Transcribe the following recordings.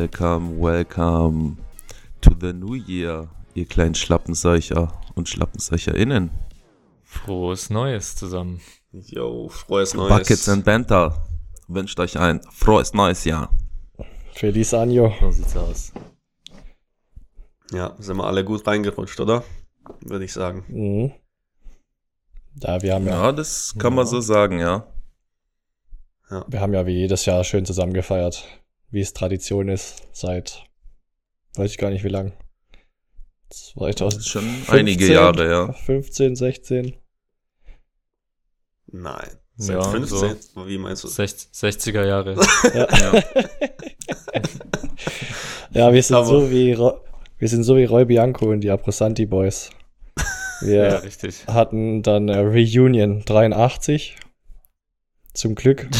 Welcome, welcome to the new year, ihr kleinen Schlappenseicher und SchlappenseicherInnen. Frohes Neues zusammen. Jo, frohes Neues. Buckets and Banter wünscht euch ein frohes neues Jahr. Feliz Año. So sieht's aus. Ja, sind wir alle gut reingerutscht, oder? Würde ich sagen. Mhm. Ja, wir haben ja, Ja, das kann man Ja. so sagen, ja. wir haben ja wie jedes Jahr schön zusammen gefeiert, wie es Tradition ist, seit weiß ich gar nicht wie lang. Das 2000 ist schon einige Jahre, ja. 15, 16. Nein. Seit Ja, 15? Wie meinst du? 60, 60er Jahre. ja. Ja, wir sind Aber- so wie Ro wir sind so wie Roy Bianco und die Aprosanti Boys. Wir ja, richtig. hatten dann äh, Reunion 83. Zum Glück.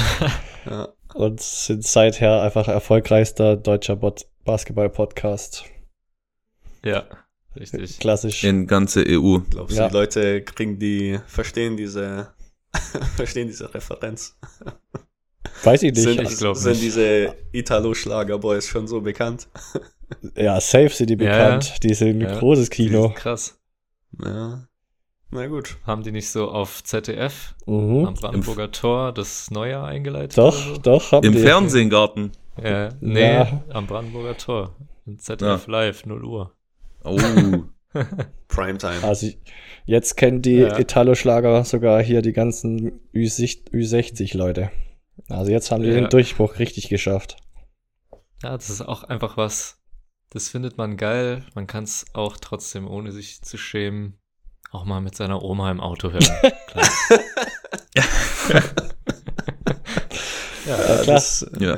Ja. Und sind seither einfach erfolgreichster deutscher Bot Basketball-Podcast. Ja, richtig. Klassisch. In ganze EU. Glaubst du, Ja. die Leute kriegen die, verstehen diese, verstehen diese Referenz? Weiß ich nicht. Sind, ich glaub sind nicht. diese Italo-Schlager-Boys schon so bekannt? Ja, safe sind die Ja, bekannt. Die sind ein Ja. großes Kino. Krass. Ja. Na gut. Haben die nicht so auf ZDF Mhm. am Brandenburger Tor das Neujahr eingeleitet? Doch, so? doch, haben Im die. Fernsehengarten. Ja, nee, Ja. am Brandenburger Tor. Im ZDF live, 0 Uhr. Oh. Primetime. Also jetzt kennen die Ja. Italo-Schlager sogar hier die ganzen Ü60-Leute. Also jetzt haben die Ja. den Durchbruch richtig geschafft. Ja, das ist auch einfach was, das findet man geil. Man kann es auch trotzdem, ohne sich zu schämen, auch mal mit seiner Oma im Auto hören. Klar. ja, Ja, klar. Das, Ja.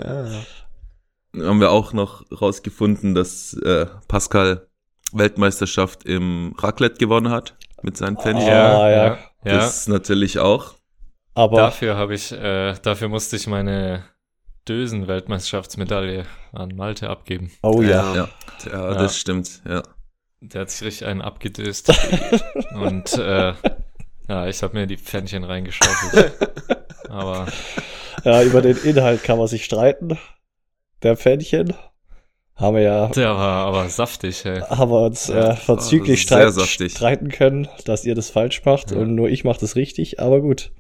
ja. haben wir auch noch rausgefunden, dass äh, Pascal Weltmeisterschaft im Raclette gewonnen hat mit seinen Pfennig. Ah, ja. ja. ja. Das natürlich auch. Aber Dafür habe ich, äh, dafür musste ich meine Dösen-Weltmeisterschaftsmedaille an Malte abgeben. oh ja. Ja, ja, Ja. das stimmt. Ja. Der hat sich richtig einen abgedöst. Und äh, ja, ich habe mir die Pfännchen reingeschaufelt. Aber ja, über den Inhalt kann man sich streiten. Der Pfännchen haben wir ja der war aber saftig, hey. haben wir uns Ja, äh, verzüglich sehr streit, saftig. streiten können, dass ihr das falsch macht Ja. und nur ich mache das richtig. Aber gut,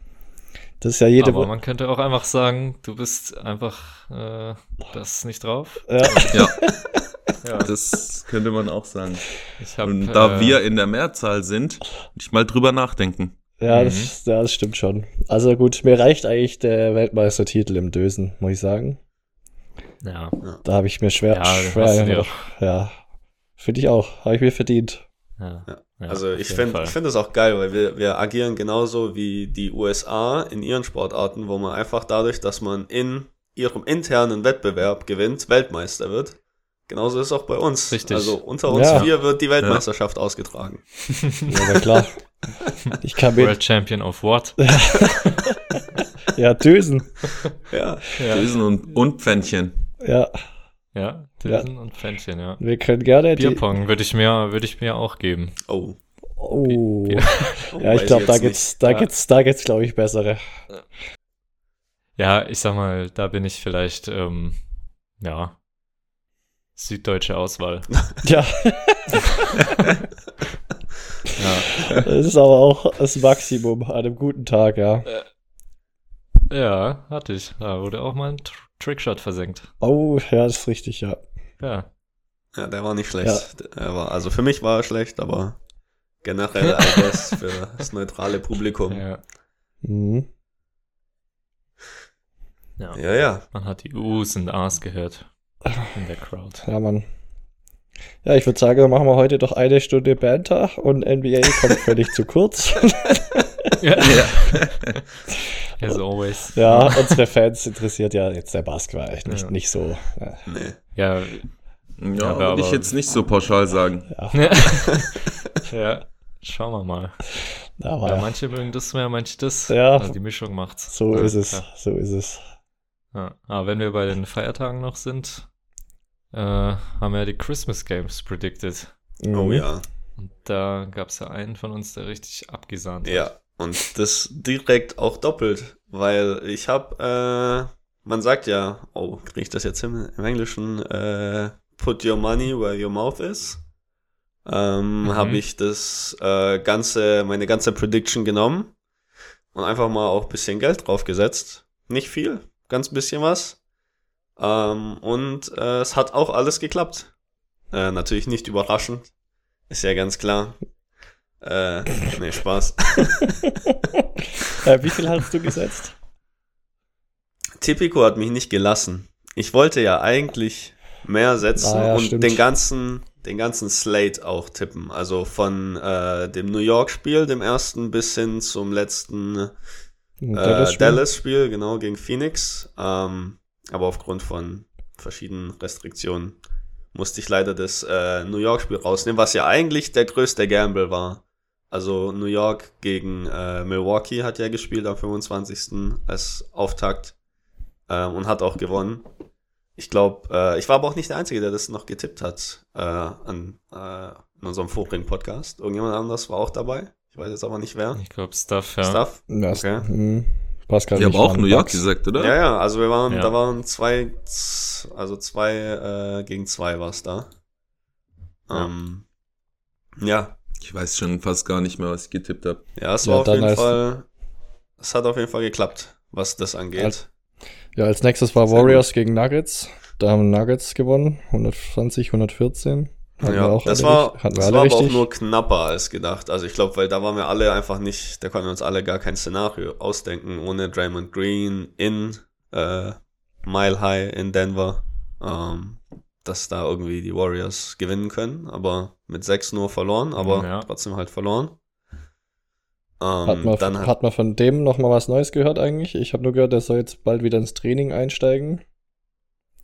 das ist ja jede Aber Woche. man könnte auch einfach sagen, du bist einfach äh, das nicht drauf. Ja, ja, Ja, das könnte man auch sagen. ich hab, Und da äh, wir in der Mehrzahl sind, nicht mal drüber nachdenken. ja, Mhm. das, ja, das stimmt schon. Also gut, mir reicht eigentlich der Weltmeistertitel im Dösen, muss ich sagen. Ja, Da habe ich mir schwer, ja schwer, ja, finde ich auch, habe ich mir verdient. Ja, Ja. ja, Also ich finde ich find das auch geil, weil wir, wir agieren genauso wie die USA in ihren Sportarten, wo man einfach dadurch, dass man in ihrem internen Wettbewerb gewinnt, Weltmeister wird. Genauso ist es auch bei uns. Richtig. Also unter uns Ja. vier wird die Weltmeisterschaft ausgetragen. Ja, aber klar. Ich kann World Champion of what? ja, Dösen, Ja. Ja, Dösen und, und Pfännchen. ja, ja Dösen und Pfännchen, ja. wir können gerne die, Bierpong würde ich mir, würde ich mir auch geben. Oh. oh, Bier- oh ja, ich glaube, da gibt's, da Ja. gibt's, da gibt's, glaube ich, bessere. Ja, ich sag mal, da bin ich vielleicht, ähm, ja, süddeutsche Auswahl. Ja, Ja, das ist aber auch das Maximum an einem guten Tag, ja. ja hatte ich. Da wurde auch mal ein Tr Trickshot versenkt. Oh, ja, das ist richtig, ja. Ja. Ja, der war nicht schlecht. Er war, also für mich war er schlecht, aber generell guess für das neutrale Publikum. ja, Mhm. ja. Ja, ja. Man hat die U's und A's gehört in der Crowd. Ja, Mann. Ja, ich würde sagen, dann machen wir heute doch eine Stunde Banter und NBA kommt völlig zu kurz. Ja. Ja. As always. Ja, unsere Fans interessiert ja jetzt der Basketball echt nicht, Ja. nicht so. Ja, Nee. Ja, Ja, aber- würde ich jetzt nicht so pauschal sagen. ja, schauen wir mal. aber Ja, manche mögen das mehr, manche das. Ja. Also die Mischung macht's. so ja, ist es, so ist es. Ja. Aber wenn wir bei den Feiertagen noch sind, äh, haben wir ja die Christmas Games predicted. Oh Mhm. ja. Und da gab es ja einen von uns, der richtig abgesahnt hat. Ja, und das direkt auch doppelt, weil ich habe man sagt ja, oh, kriege ich das jetzt hin im Englischen, äh, put your money where your mouth is. Ähm, Mhm. habe ich das äh, ganze, meine ganze Prediction genommen und einfach mal auch ein bisschen Geld draufgesetzt. Nicht viel, ganz bisschen was. Ähm, und äh, es hat auch alles geklappt. Äh, natürlich nicht überraschend. Ist ja ganz klar. Äh, nee, Spaß. äh, wie viel hast du gesetzt? Tipico hat mich nicht gelassen. Ich wollte ja eigentlich mehr setzen Ah, ja, und stimmt. den ganzen, den ganzen Slate auch tippen. Also von äh, dem New York-Spiel, dem ersten, bis hin zum letzten äh, Dallas-Spiel? Dallas-Spiel, genau, gegen Phoenix. Ähm, aber aufgrund von verschiedenen Restriktionen musste ich leider das äh, New York-Spiel rausnehmen, was ja eigentlich der größte Gamble war. Also New York gegen äh, Milwaukee hat ja gespielt am 25. als Auftakt ähm, und hat auch gewonnen. Ich glaube, äh, ich war aber auch nicht der Einzige, der das noch getippt hat äh, an, äh, in unserem vorigen Podcast. Irgendjemand anders war auch dabei. Ich weiß jetzt aber nicht wer. Ich glaube, Stuff, ja. Stuff? Ja, Okay. Pascal, Ich habe nicht auch New York Bucks. gesagt, oder? Ja, ja, also wir waren, Ja. da waren zwei, also zwei äh, gegen zwei war es da. Ja. Ähm, ja, Ich weiß schon fast gar nicht mehr, was ich getippt habe. ja, es Ja, war auf dann jeden Fall, es hat auf jeden Fall geklappt, was das angeht. Als- Ja, als nächstes war Warriors gegen Nuggets. Da haben Nuggets gewonnen. 120, 114. Hatten wir ja, auch das alle war, richtig- hatten wir das alle war aber auch nur knapper als gedacht. Also ich glaube, weil da waren wir alle einfach nicht, da konnten wir uns alle gar kein Szenario ausdenken, ohne Draymond Green in äh, Mile High in Denver, ähm, dass da irgendwie die Warriors gewinnen können, aber mit 6 nur verloren, aber Ja. trotzdem halt verloren. Ähm, Hat man, dann hat man von dem noch mal was Neues gehört eigentlich? Ich habe nur gehört, der soll jetzt bald wieder ins Training einsteigen.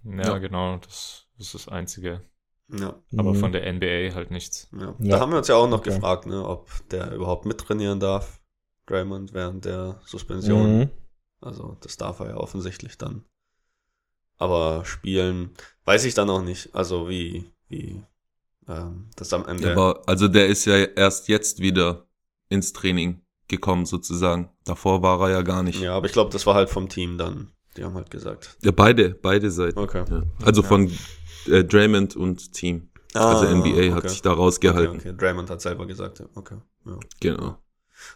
Ja, Ja. genau, das, das ist das Einzige. Ja, Aber Mhm. von der NBA halt nichts. ja. Ja. Da haben wir uns ja auch noch Okay. gefragt, ne, ob der überhaupt mittrainieren darf, Draymond, während der Suspension. Mhm. Also das darf er ja offensichtlich dann. Aber spielen weiß ich dann auch nicht. Also wie, wie ähm, das am Ende. Aber, also der ist ja erst jetzt wieder ins Training gekommen, sozusagen. Davor war er ja gar nicht. ja, aber ich glaube, das war halt vom Team dann. Die haben halt gesagt. Ja, beide, beide Seiten. Okay. Ja. Also Ja. von äh, Draymond und Team. also Ah, NBA hat okay. sich da rausgehalten. Okay, okay. Draymond hat selber gesagt, ja. Okay. Ja. Genau.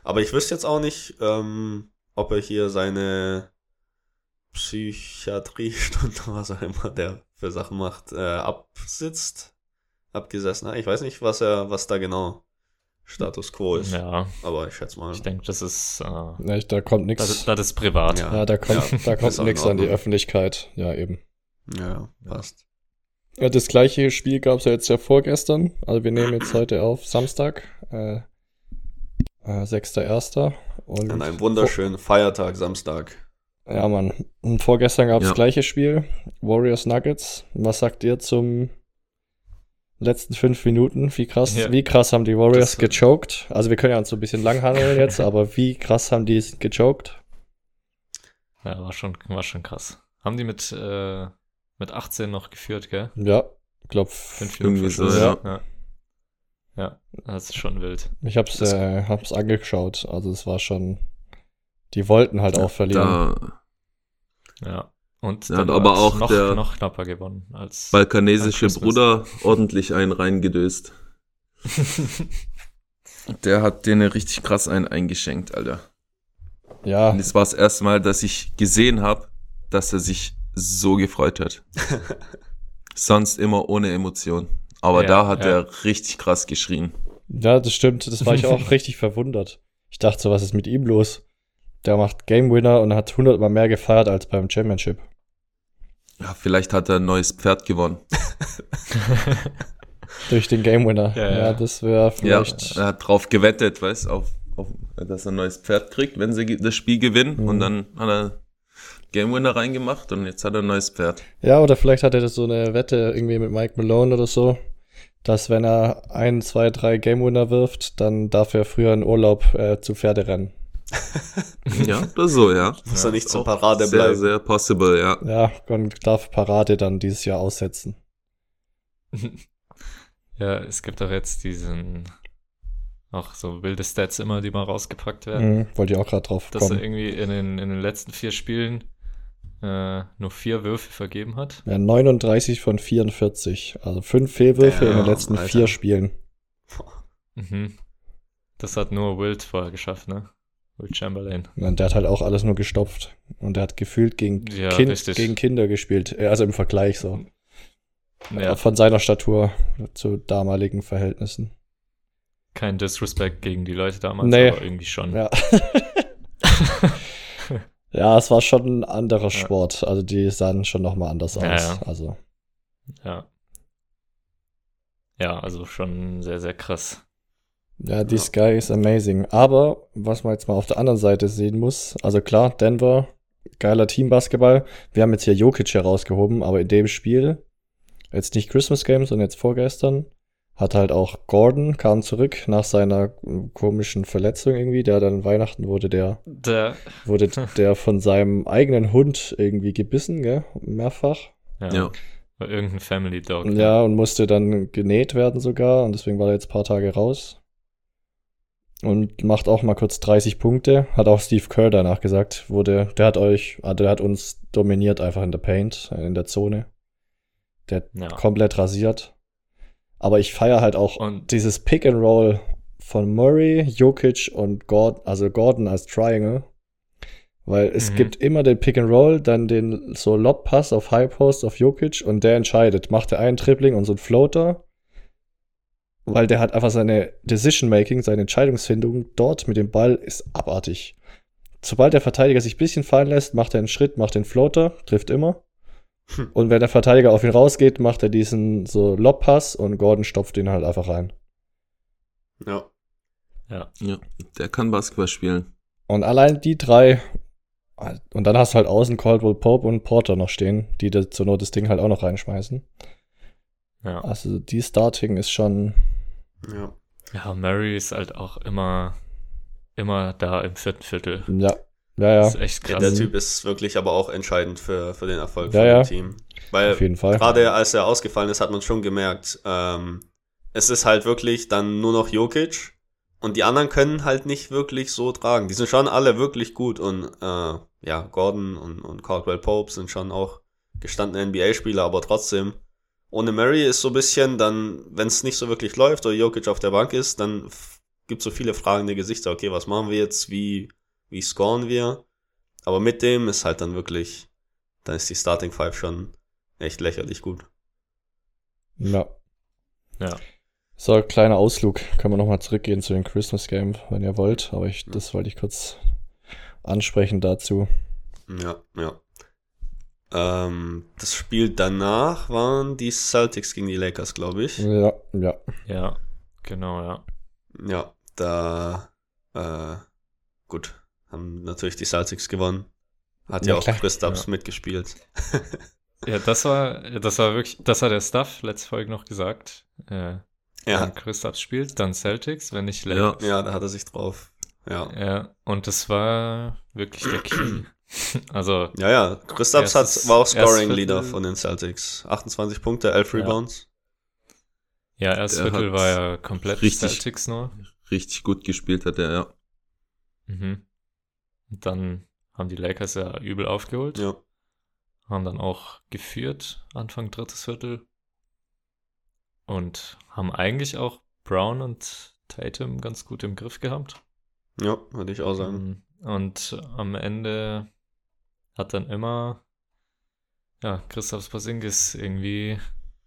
Aber ich wüsste jetzt auch nicht, ähm, ob er hier seine Psychiatrie-Stunde, was auch immer der für Sachen macht, äh, absitzt, abgesessen hat. Ich weiß nicht, was er, was da genau Status quo ist. Ja, Aber ich schätze mal. ich denke, das ist, äh, Ja, ich- da kommt das, nichts. das ist privat. Ja. Ja, da kommt, Ja, da kommt nichts an die. Öffentlichkeit. Ja, eben. Ja, passt. Ja, das gleiche Spiel gab es ja jetzt ja vorgestern. Also wir nehmen jetzt heute auf Samstag, äh, äh, 6.1. Und An einem wunderschönen Feiertag, Samstag. Ja, Mann. Und vorgestern gab es Ja. das gleiche Spiel. Warriors Nuggets. Was sagt ihr zum letzten fünf Minuten? Wie krass, Ja. wie krass haben die Warriors Das- gechoked? Also wir können ja uns so ein bisschen langhandeln jetzt, aber wie krass haben die es gechoked? Ja, war schon, war schon krass. Haben die mit, äh, mit 18 noch geführt, gell? Ja, glaub, Fünf Irgendwie Minuten so, ja. ja. Ja, das ist schon wild. ich hab's, Das- äh, hab's angeschaut. Also es war schon, die wollten halt auch verlieren. Da Ja. Und Ja, dann aber hat's auch noch, der noch knapper gewonnen als balkanesische An Christmas. Bruder ordentlich einen reingedöst. Der hat denen richtig krass einen eingeschenkt, Alter. Ja, Und es war das erste Mal, dass ich gesehen habe, dass er sich so gefreut hat. Sonst immer ohne Emotion. Aber Ja, da hat ja. er richtig krass geschrien. ja, das stimmt. Das war ich auch richtig verwundert. Ich dachte so, was ist mit ihm los? Der macht Game Winner und hat hundertmal mehr gefeiert als beim Championship. Ja, vielleicht hat er ein neues Pferd gewonnen. Durch den Game Winner. Ja, Ja, ja. das wäre Ja, vielleicht. er hat drauf gewettet, weißt auf, auf, dass er ein neues Pferd kriegt, wenn sie das Spiel gewinnen. Mhm. Und dann hat er Game Winner reingemacht und jetzt hat er ein neues Pferd. Ja, oder vielleicht hat er das so eine Wette irgendwie mit Mike Malone oder so, dass wenn er ein, zwei, drei Game Winner wirft, dann darf er früher in Urlaub äh, zu Pferde rennen. Ja, oder so, ja. Muss ja, er nicht ist zur Parade sehr, bleiben. Sehr possible, ja. Ja, und darf Parade dann dieses Jahr aussetzen. ja, es gibt auch jetzt diesen, auch so wilde Stats immer, die mal rausgepackt werden. Mhm, wollte ich auch gerade drauf dass er kommen. irgendwie in den, in den letzten vier Spielen äh, nur vier Würfe vergeben hat. Ja, 39 von 44. Also fünf Fehlwürfe in den letzten Alter. vier Spielen. Mhm. Das hat nur Wild vorher geschafft, ne? Wild Chamberlain. Und der hat halt auch alles nur gestopft. Und der hat gefühlt gegen, Ja, kind, gegen Kinder gespielt. Äh, Also im Vergleich so. Ja, Von seiner Statur zu damaligen Verhältnissen. kein Disrespect gegen die Leute damals, Nee. aber irgendwie schon. Ja. ja, es war schon ein anderer. Sport. Also die sahen schon nochmal anders aus. Ja. Also. Ja. Ja, also schon sehr, sehr krass. Ja, this guy is amazing. Aber was man jetzt mal auf der anderen Seite sehen muss, also klar, Denver, geiler Teambasketball. Wir haben jetzt hier Jokic herausgehoben, aber in dem Spiel, jetzt nicht Christmas Game, sondern jetzt vorgestern, hat halt auch Gordon, kam zurück nach seiner äh, komischen Verletzung irgendwie. Der dann Weihnachten wurde der, Der, wurde der von seinem eigenen Hund irgendwie gebissen, gell? Mehrfach. ja, Ja. war irgendein Family Dog. Ja, und musste dann genäht werden sogar. Und deswegen war er jetzt ein paar Tage raus. Und macht auch mal kurz 30 Punkte. Hat auch Steve Kerr danach gesagt. Wurde, der hat euch, ah, der hat uns dominiert einfach in der Paint, äh, in der Zone. Der hat Ja. komplett rasiert. Aber ich feiere halt auch Und- dieses Pick and Roll von Murray, Jokic und Gordon, also Gordon als Triangle. Weil es Mhm. gibt immer den Pick and Roll, dann den so Lob-Pass auf High Post auf Jokic und der entscheidet. Macht er einen Tripling und so einen Floater? Weil der hat einfach seine Decision-Making, seine Entscheidungsfindung dort mit dem Ball ist abartig. Sobald der Verteidiger sich ein bisschen fallen lässt, macht er einen Schritt, macht den Floater, trifft immer. Hm. Und wenn der Verteidiger auf ihn rausgeht, macht er diesen so Lob-Pass und Gordon stopft ihn halt einfach rein. Ja. Ja. Ja, der kann Basketball spielen. Und allein die drei, und dann hast du halt außen Caldwell Pope und Porter noch stehen, die da zur Not das Ding halt auch noch reinschmeißen. Ja. Also die Starting ist schon, Ja. ja, Murray ist halt auch immer, immer da im vierten Viertel. ja, ja, Das ja, ist echt ja. krass. Der Typ ist wirklich aber auch entscheidend für, für den Erfolg Ja, von ja. dem Team. Weil auf jeden Fall. gerade als er ausgefallen ist, hat man schon gemerkt, ähm, es ist halt wirklich dann nur noch Jokic und die anderen können halt nicht wirklich so tragen. Die sind schon alle wirklich gut und äh, ja, Gordon und, und Caldwell Pope sind schon auch gestandene NBA-Spieler, aber trotzdem, ohne Murray ist so ein bisschen dann, wenn es nicht so wirklich läuft oder Jokic auf der Bank ist, dann gibt so viele fragende Gesichter. Okay, was machen wir jetzt? Wie, wie scoren wir? Aber mit dem ist halt dann wirklich, dann ist die Starting Five schon echt lächerlich gut. Ja. Ja. So, kleiner Ausflug. Können wir nochmal zurückgehen zu den Christmas Game, wenn ihr wollt. Aber ich, das wollte ich kurz ansprechen dazu. Ja, ja. Ähm, das Spiel danach waren die Celtics gegen die Lakers, glaube ich. Ja, ja. Ja, genau, ja. Ja, da, äh, gut, haben natürlich die Celtics gewonnen. Hat ja, Ja, auch klar. Chris Stubbs Ja. mitgespielt. Ja, das war, das war wirklich, das hat der Stuff letzte Folge noch gesagt. Äh, Ja, Wenn Christoph spielt, dann Celtics, wenn nicht Ja. Lakers. ja, da hat er sich drauf. Ja. Ja, und das war wirklich der Key. also, Ja, ja, Chris Stubbs hat, Erstes- war auch erstes Scoring Leader Viertel. von den Celtics. 28 Punkte, 11 Ja. Rebounds. ja, erstes Der Viertel war ja komplett richtig- Celtics nur. Richtig gut gespielt hat er, ja. Mhm. Und dann haben die Lakers ja übel aufgeholt. Ja. Haben dann auch geführt, Anfang drittes Viertel. Und haben eigentlich auch Brown und Tatum ganz gut im Griff gehabt. Ja, würde ich auch sagen. Ähm, Und am Ende hat dann immer ja, Christoph Porzingis irgendwie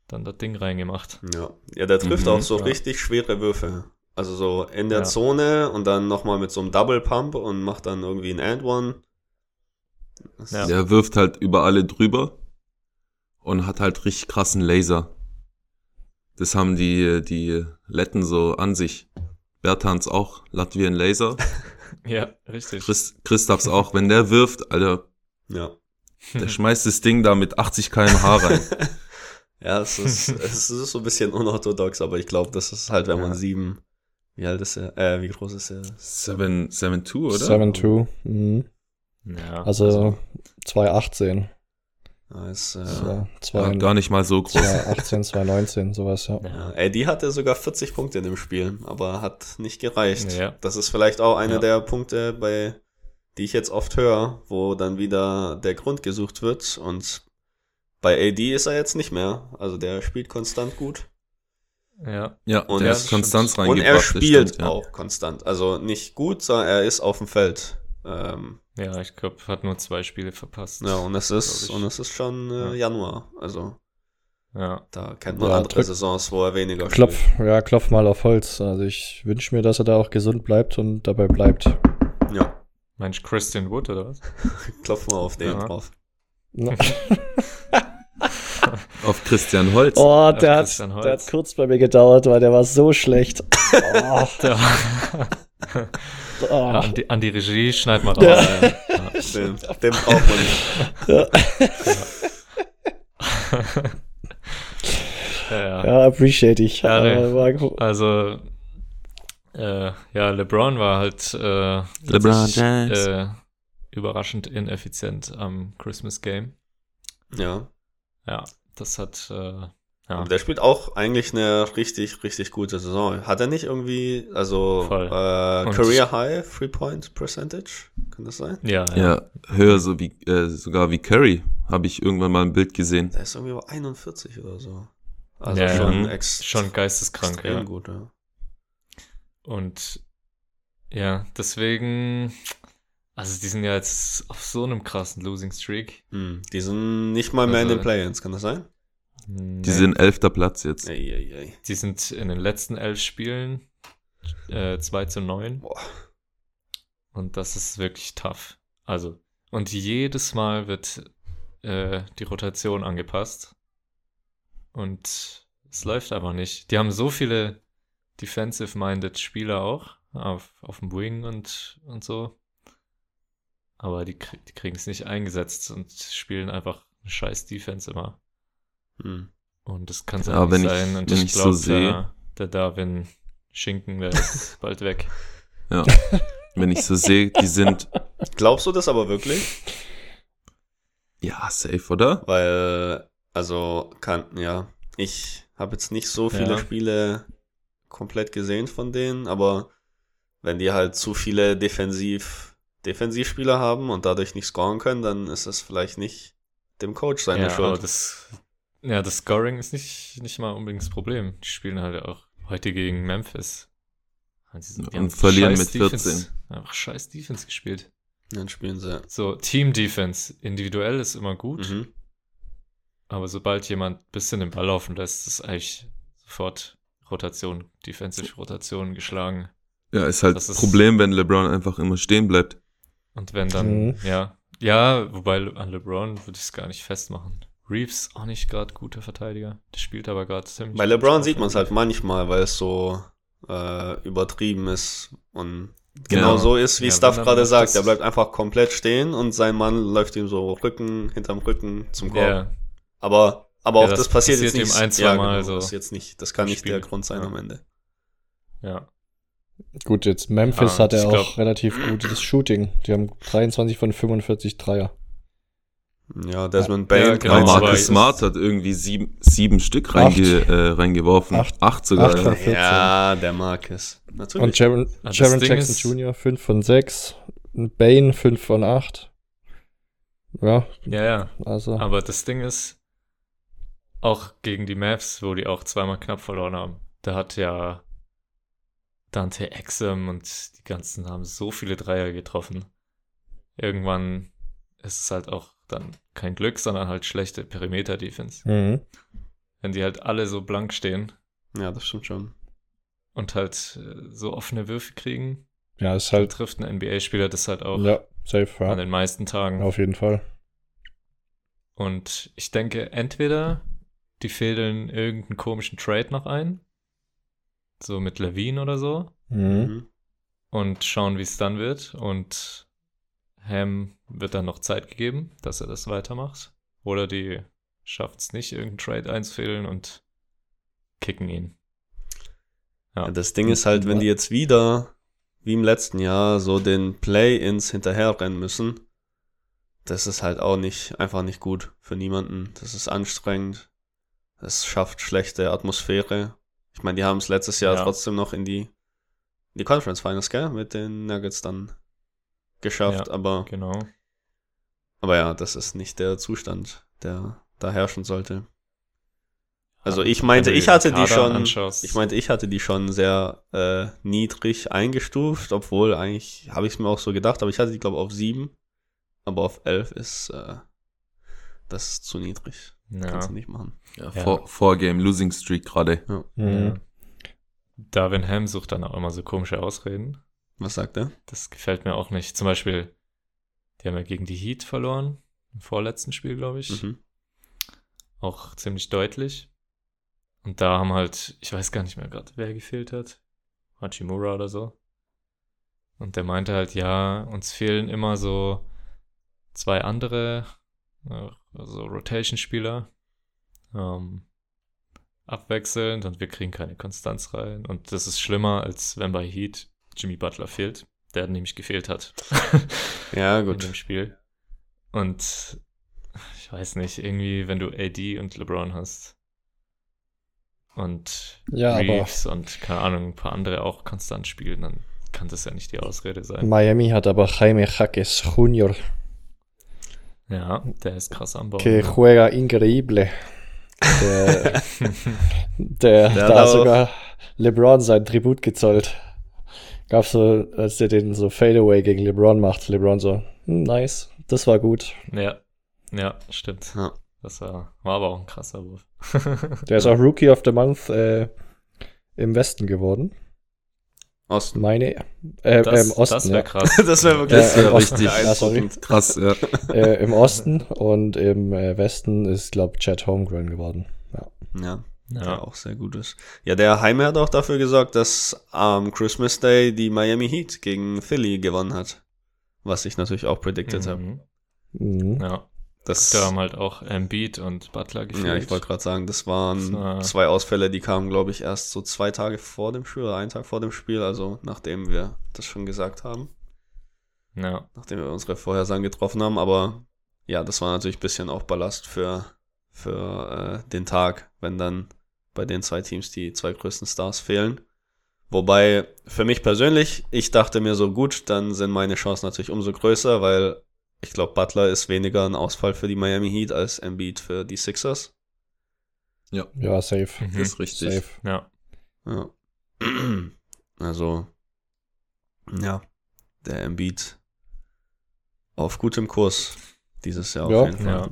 dann das Ding reingemacht. Ja, ja der trifft Mhm, auch so ja. richtig schwere Würfe. Also so in der Ja. Zone und dann nochmal mit so einem Double Pump und macht dann irgendwie ein And One. Ja. Der wirft halt über alle drüber und hat halt richtig krassen Laser. Das haben die, die Letten so an sich. Bertans auch, Latvian Laser. Ja, richtig. Chris, Christaps auch, wenn der wirft, Alter, ja. der schmeißt das Ding da mit 80 km/h rein. ja, es ist, es ist so ein bisschen unorthodox, aber ich glaube, das ist halt, wenn man Ja. sieben, wie alt ist er? Äh, wie groß ist er? 7, 7-2, oder? 7-2. Mhm. ja, Also 2-18. Ja, ist, äh, So, Ja, 2 gar nicht mal so groß. 2-18, 2-19, sowas, ja. ja. ja, Eddie hatte sogar 40 Punkte in dem Spiel, aber hat nicht gereicht. Ja. Das ist vielleicht auch einer Ja. der Punkte bei die ich jetzt oft höre, wo dann wieder der Grund gesucht wird. Und bei AD ist er jetzt nicht mehr. Also der spielt konstant gut. Ja. Ja, Und der er- ist Konstanz Und er spielt stimmt, ja. auch konstant. Also nicht gut, sondern er ist auf dem Feld. Ähm, Ja, ich glaube, hat nur zwei Spiele verpasst. ja, und es ist, und es ist schon äh, Ja. Januar. Also Ja. da kennt man Ja, andere drück- Saisons, wo er weniger Klopf, ja, klopf mal auf Holz. Also ich wünsche mir, dass er da auch gesund bleibt und dabei bleibt. spielt. Ja, Meinst du Christian Wood oder was? klopf mal auf den Ja. drauf. Auf Christian Holz. Oh, der hat, Holz. der hat kurz bei mir gedauert, weil der war so schlecht. Oh, Der, oh. ja, an, die, an die Regie schneid mal raus. Ja. Ja. Den, den braucht man nicht. Ja, ja. Ja, appreciate ich. Ja, nee. Also, äh, ja, LeBron war halt äh, LeBron James. äh, überraschend ineffizient am Christmas Game. Ja. Ja, das hat, äh, ja. Aber der spielt auch eigentlich eine richtig, richtig gute Saison. Hat er nicht irgendwie, also Voll. äh, Career High Three-Point Percentage? Kann das sein? Ja, ja. Ja, höher so wie, äh, sogar wie Curry. Habe ich irgendwann mal ein Bild gesehen. Der ist irgendwie bei 41 oder so. Also Ja, schon, ja. ex Schon geisteskrank, extrem ja. gut, ja. Und ja, deswegen, also die sind ja jetzt auf so einem krassen Losing Streak. Hm, Die sind nicht mal mehr in Also- den Play-Ins, kann das sein? Die sind elfter Platz jetzt. Ey, ey, ey. Die sind in den letzten elf Spielen äh, 2 zu 9. Boah. Und das ist wirklich tough. Also, und jedes Mal wird äh, die Rotation angepasst. Und es läuft einfach nicht. Die haben so viele defensive-minded Spieler auch auf, auf dem Wing und, und so. Aber die, die kriegen es nicht eingesetzt und spielen einfach eine scheiß Defense immer. Hm. Und das kann es Ja, nicht wenn ich- sein. und wenn ich ich so glaube, sehe- der, der Darwin Schinken, der ist bald weg. Ja. Wenn ich so sehe, die sind, Glaubst du das aber wirklich? ja, safe, oder? Weil, also, kann, ja, ich habe jetzt nicht so viele Ja. Spiele komplett gesehen von denen, aber wenn die halt zu viele Defensiv, Defensivspieler haben und dadurch nicht scoren können, dann ist es vielleicht nicht dem Coach seine ja, aber Schuld. das, ja, das Scoring ist nicht, nicht mal unbedingt das Problem. Die spielen halt auch heute gegen Memphis. Die sind- die Und verlieren mit Defense, 14. Einfach scheiß Defense gespielt. Dann spielen sie. So, Team-Defense. Individuell ist immer gut, Mhm. aber sobald jemand ein bisschen den Ball laufen lässt, ist eigentlich sofort Rotation, Defensive Rotation geschlagen. Ja, ist halt Das das ist- Problem, wenn LeBron einfach immer stehen bleibt. Und wenn dann, Mhm. ja, ja, wobei an LeBron würde ich es gar nicht festmachen. Reeves auch nicht gerade guter Verteidiger. Der spielt aber gerade ziemlich. Bei LeBron sieht man es halt manchmal, weil es so äh, übertrieben ist und genau Ja. so ist, wie Ja, Staff gerade sagt. Er bleibt einfach komplett stehen und sein Mann läuft ihm so Rücken, hinterm Rücken zum Korb. Ja, Aber, aber Ja, auch das das, passiert, passiert jetzt nicht. ein, zwei ja, Mal genau, so Das, ist jetzt nicht, das kann nicht der Spiel. Grund sein Ja. am Ende. ja. Gut, jetzt Memphis Ja, hat er auch glaub- relativ gutes Shooting. Die haben 23 von 45 Dreier. Ja, Desmond Ja, Bain. genau, Aber aber Marcus Smart hat irgendwie sieben, sieben Stück reinge, äh, reingeworfen. Acht. Acht, sogar. Acht ja. von 14. Ja, der Marcus. Natürlich. Und Jaron, Ah, Jaron Jackson ist- Jr. 5 von 6. Und Bane 5 von 8. Ja, Ja, ja. also. Aber das Ding ist, auch gegen die Mavs, wo die auch zweimal knapp verloren haben, da hat ja Dante Exum und die ganzen haben so viele Dreier getroffen. Irgendwann ist es halt auch dann kein Glück, sondern halt schlechte Perimeter-Defense. Mhm. Wenn die halt alle so blank stehen Ja, das stimmt schon. und halt äh, so offene Würfe kriegen, Ja, ist dann halt. trifft ein NBA-Spieler das halt auch Ja, safe, an ja. den meisten Tagen. Auf jeden Fall. Und ich denke, entweder die fädeln irgendeinen komischen Trade noch ein, so mit Levine oder so, Mhm. Mhm. und schauen, wie es dann wird. Und Ham wird dann noch Zeit gegeben, dass er das weitermacht. Oder die schafft es nicht, irgendeinen Trade einzufädeln und kicken ihn. Ja. Ja, das Ding ist halt, wenn die jetzt wieder, wie im letzten Jahr, so den Play-Ins hinterherrennen müssen, das ist halt auch nicht, einfach nicht gut für niemanden. Das ist anstrengend. Das schafft schlechte Atmosphäre. Ich meine, die haben es letztes Jahr Ja. trotzdem noch in die, in die Conference Finals, gell, mit den Nuggets dann geschafft, Ja. aber, Genau. aber ja, das ist nicht der Zustand, der da herrschen sollte. Also ich meinte, ich hatte die schon, ich meinte, ich hatte die schon sehr äh, niedrig eingestuft, obwohl eigentlich habe ich es mir auch so gedacht, aber ich hatte die glaube auf sieben, aber auf elf ist äh, das ist zu niedrig. ja. Kannst du nicht machen. Ja, Ja. Vor, vor Game Losing Streak gerade. Mhm. Ja. Darwin Ham sucht dann auch immer so komische Ausreden. Was sagt er? Das gefällt mir auch nicht. Zum Beispiel, die haben ja gegen die Heat verloren. Im vorletzten Spiel, glaube ich. Mhm. Auch ziemlich deutlich. Und da haben halt, ich weiß gar nicht mehr gerade, wer gefehlt hat. Hachimura oder so. Und der meinte halt, ja, uns fehlen immer so zwei andere, also Rotation-Spieler. Ähm, abwechselnd und wir kriegen keine Konstanz rein. Und das ist schlimmer, als wenn bei Heat Jimmy Butler fehlt, der nämlich gefehlt hat. Ja, in gut. dem Spiel. Und ich weiß nicht, irgendwie, wenn du AD und LeBron hast und Ja, aber- Reeves und keine Ahnung, ein paar andere auch konstant spielen, dann kann das ja nicht die Ausrede sein. Miami hat aber Jaime Jaques Jr., Ja, der ist krass am Bau. que juega increíble. Der, der, Der da sogar LeBron sein Tribut gezollt. Gab so, als der den so Fadeaway gegen LeBron macht, LeBron so, hm, nice, das war gut. Ja, ja, stimmt. Ja. Das war, war aber auch ein krasser Wurf. Der ist auch Rookie of the Month äh, im Westen geworden. Osten. Meine, äh, das äh, im Osten, das wäre ja. krass. das wäre wirklich Ja, sehr richtig Ja. Krass, ja. äh, im Osten und im äh, Westen ist, glaube Chad Holmgren geworden. Ja. Ja, der Ja, auch sehr gut ist. Ja, der Heime hat auch dafür gesorgt, dass am Christmas Day die Miami Heat gegen Philly gewonnen hat. Was ich natürlich auch predicted habe. mhm. Mhm. ja. Das, Da haben halt auch Embiid und Butler gefehlt. ja, ich wollte gerade sagen, das waren Das war- zwei Ausfälle, die kamen, glaube ich, erst so zwei Tage vor dem Spiel oder einen Tag vor dem Spiel, also nachdem wir das schon gesagt haben, Ja, nachdem wir unsere Vorhersagen getroffen haben. Aber ja, das war natürlich ein bisschen auch Ballast für, für äh, den Tag, wenn dann bei den zwei Teams die zwei größten Stars fehlen. Wobei für mich persönlich, ich dachte mir so gut, dann sind meine Chancen natürlich umso größer, weil ich glaube, Butler ist weniger ein Ausfall für die Miami Heat als Embiid für die Sixers. Ja, safe. Mhm. Das ist richtig. Safe. ja. Ja. Also, ja, der Embiid auf gutem Kurs dieses Jahr Ja. auf jeden Fall. Ja.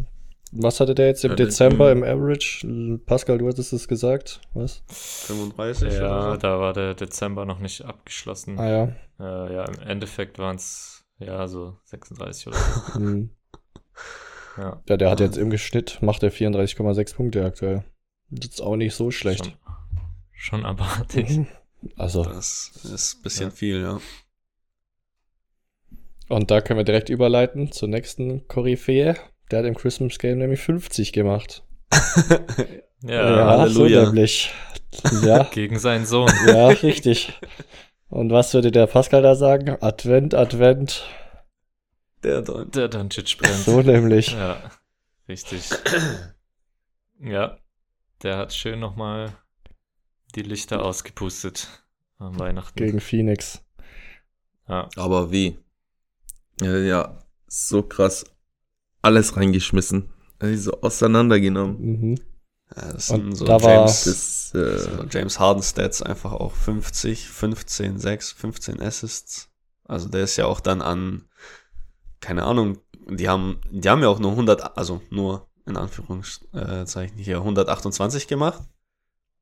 Was hatte der jetzt im Ja, Dezember im Average? Pascal, du hattest es gesagt. Was? 35 Ja, oder so. da war der Dezember noch nicht abgeschlossen. Ah ja. Äh, ja, im Endeffekt waren es ja so 36 oder so. Hm. Ja, Ja, der hat jetzt im Schnitt, macht er 34,6 Punkte aktuell. Das ist auch nicht so schlecht. Schon, schon abartig. Also, Das ist ein bisschen Ja. viel, ja. und da können wir direkt überleiten zur nächsten Koryphäe. Der hat im Christmas Game nämlich 50 gemacht. Ja, Halleluja. so nämlich. Ja, gegen seinen Sohn. ja, richtig. Und was würde der Pascal da sagen? Advent, Advent. Der dann. Der Doncic brennt. So nämlich. Ja, richtig. Ja, der hat schön nochmal die Lichter ausgepustet am Weihnachten. Gegen Phoenix. Ja, Aber wie? Ja, ja, so krass. Alles reingeschmissen. Also auseinandergenommen. Mhm. Ja, das Und sind so da James, das äh, so James Harden Stats einfach auch 50, 15, 6, 15 Assists. Also der ist ja auch dann an, keine Ahnung, die haben, die haben ja auch nur 100, also nur in Anführungszeichen hier 128 gemacht.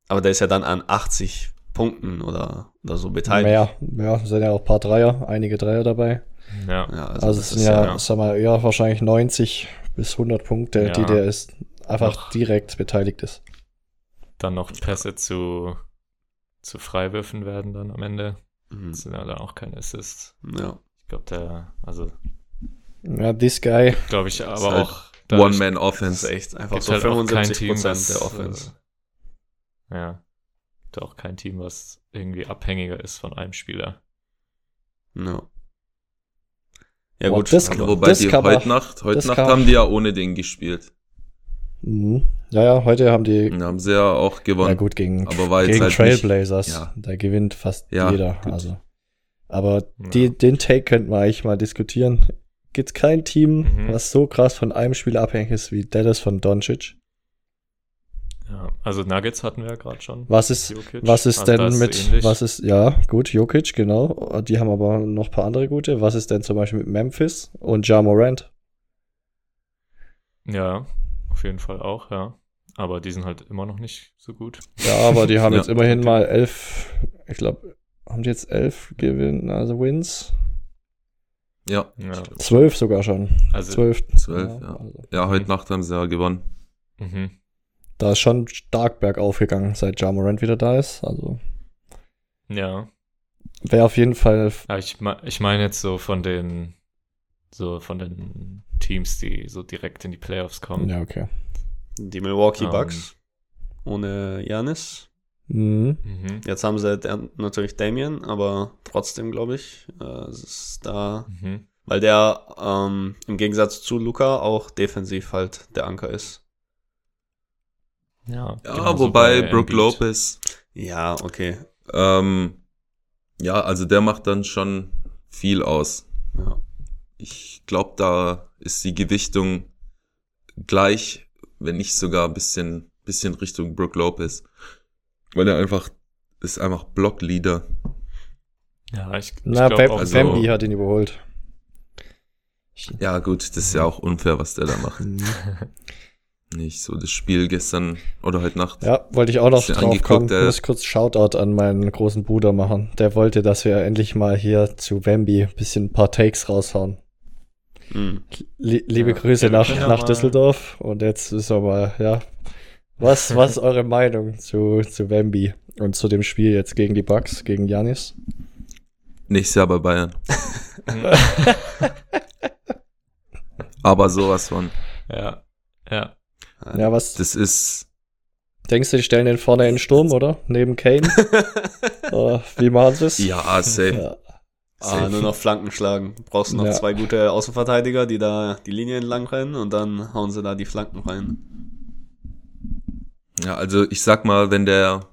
Aber der ist ja dann an 80 Punkten oder, oder so beteiligt. Mehr, ja, sind ja auch ein paar Dreier, einige Dreier dabei. ja, Ja, also, Also, das es ist sind ja, ja- sag mal, ja, wahrscheinlich 90 bis 100 Punkte, Ja. die der ist, einfach Noch. direkt beteiligt ist. dann noch Pässe zu, zu Freiwürfen werden dann am Ende. Mhm. Das sind ja dann auch keine Assists. Ja. Ich glaube, der, also, Ja, this guy. glaube ich, aber halt auch. dadurch One-Man Das Offense. ist echt einfach so halt auch kein 75 Team, Prozent was, der Offense. Äh, ja. Gibt auch kein Team, was irgendwie abhängiger ist von einem Spieler. Ja. Ja, Boah, gut. das- Wobei das die heute Nacht, heute Nacht haben die ja ohne den gespielt. Mhm. Ja, ja, heute haben die, haben sie ja auch ja gewonnen. gut, gegen, aber gegen halt nicht- Trailblazers. ja. Da gewinnt fast Ja, jeder. gut. Also. Aber Ja. die, den Take könnten wir eigentlich mal diskutieren. Gibt's kein Team, Mhm. was so krass von einem Spieler abhängig ist wie Dallas von Doncic? Ja, also Nuggets hatten wir ja gerade schon. Was ist, Jokic. was ist Also denn es mit, ähnlich. was ist, ja, gut, Jokic, genau. Die haben aber noch ein paar andere gute. Was ist denn zum Beispiel mit Memphis und Ja Morant? Ja, auf jeden Fall auch, ja. Aber die sind halt immer noch nicht so gut. Ja, aber die haben Ja. jetzt immerhin mal elf, ich glaube, haben die jetzt elf Gewinn, also Wins? Ja, Ja. Zwölf sogar schon. Also, Zwölf. zwölf, ja. also. Ja, heute Mhm. Nacht haben sie ja gewonnen. mhm. Da ist schon stark bergauf gegangen, seit Ja Morant wieder da ist. Also Ja. wäre auf jeden Fall. Ich, ich meine jetzt so von den, so von den Teams, die so direkt in die Playoffs kommen. Ja, okay. Die Milwaukee Ähm. Bucks ohne Janis. Mhm. Mhm. Jetzt haben sie der, natürlich Damien, aber trotzdem glaube ich, äh, es ist da, Mhm. weil der ähm, im Gegensatz zu Luca auch defensiv halt der Anker ist. Ja, Ja, wobei bei Brook. Lopez, Ja, okay. ähm, ja, also der macht dann schon viel aus. Ja. Ich glaube, da ist die Gewichtung gleich, wenn nicht sogar ein bisschen, bisschen Richtung Brook Lopez. Weil er einfach, ist einfach Blockleader. Ja, ich, ich Na, auch also- Bambi hat ihn überholt. Ja, gut, das ist ja auch unfair, was der da macht. Mhm. Nicht so das Spiel gestern oder heute Nacht. Ja, wollte ich auch noch drauf angeguckt, kommen. äh. Muss kurz Shoutout an meinen großen Bruder machen. Der wollte, dass wir endlich mal hier zu Wemby ein bisschen ein paar Takes raushauen. Mhm. Lie- liebe Ja. Grüße nach, nach Düsseldorf. Und jetzt ist aber, ja. Was, was ist eure Meinung zu, zu Wemby und zu dem Spiel jetzt gegen die Bucks, gegen Janis? Nächstes Jahr bei Bayern. Aber sowas von. ja, ja. Ja, was Das ist, denkst du, die stellen den vorne in den Sturm, oder? Neben Kane? Oder wie machen sie es? ja, safe. Ja. Ah, nur noch Flanken schlagen. Du brauchst noch Ja. zwei gute Außenverteidiger, die da die Linie entlang rennen und dann hauen sie da die Flanken rein. Ja, also ich sag mal, wenn der,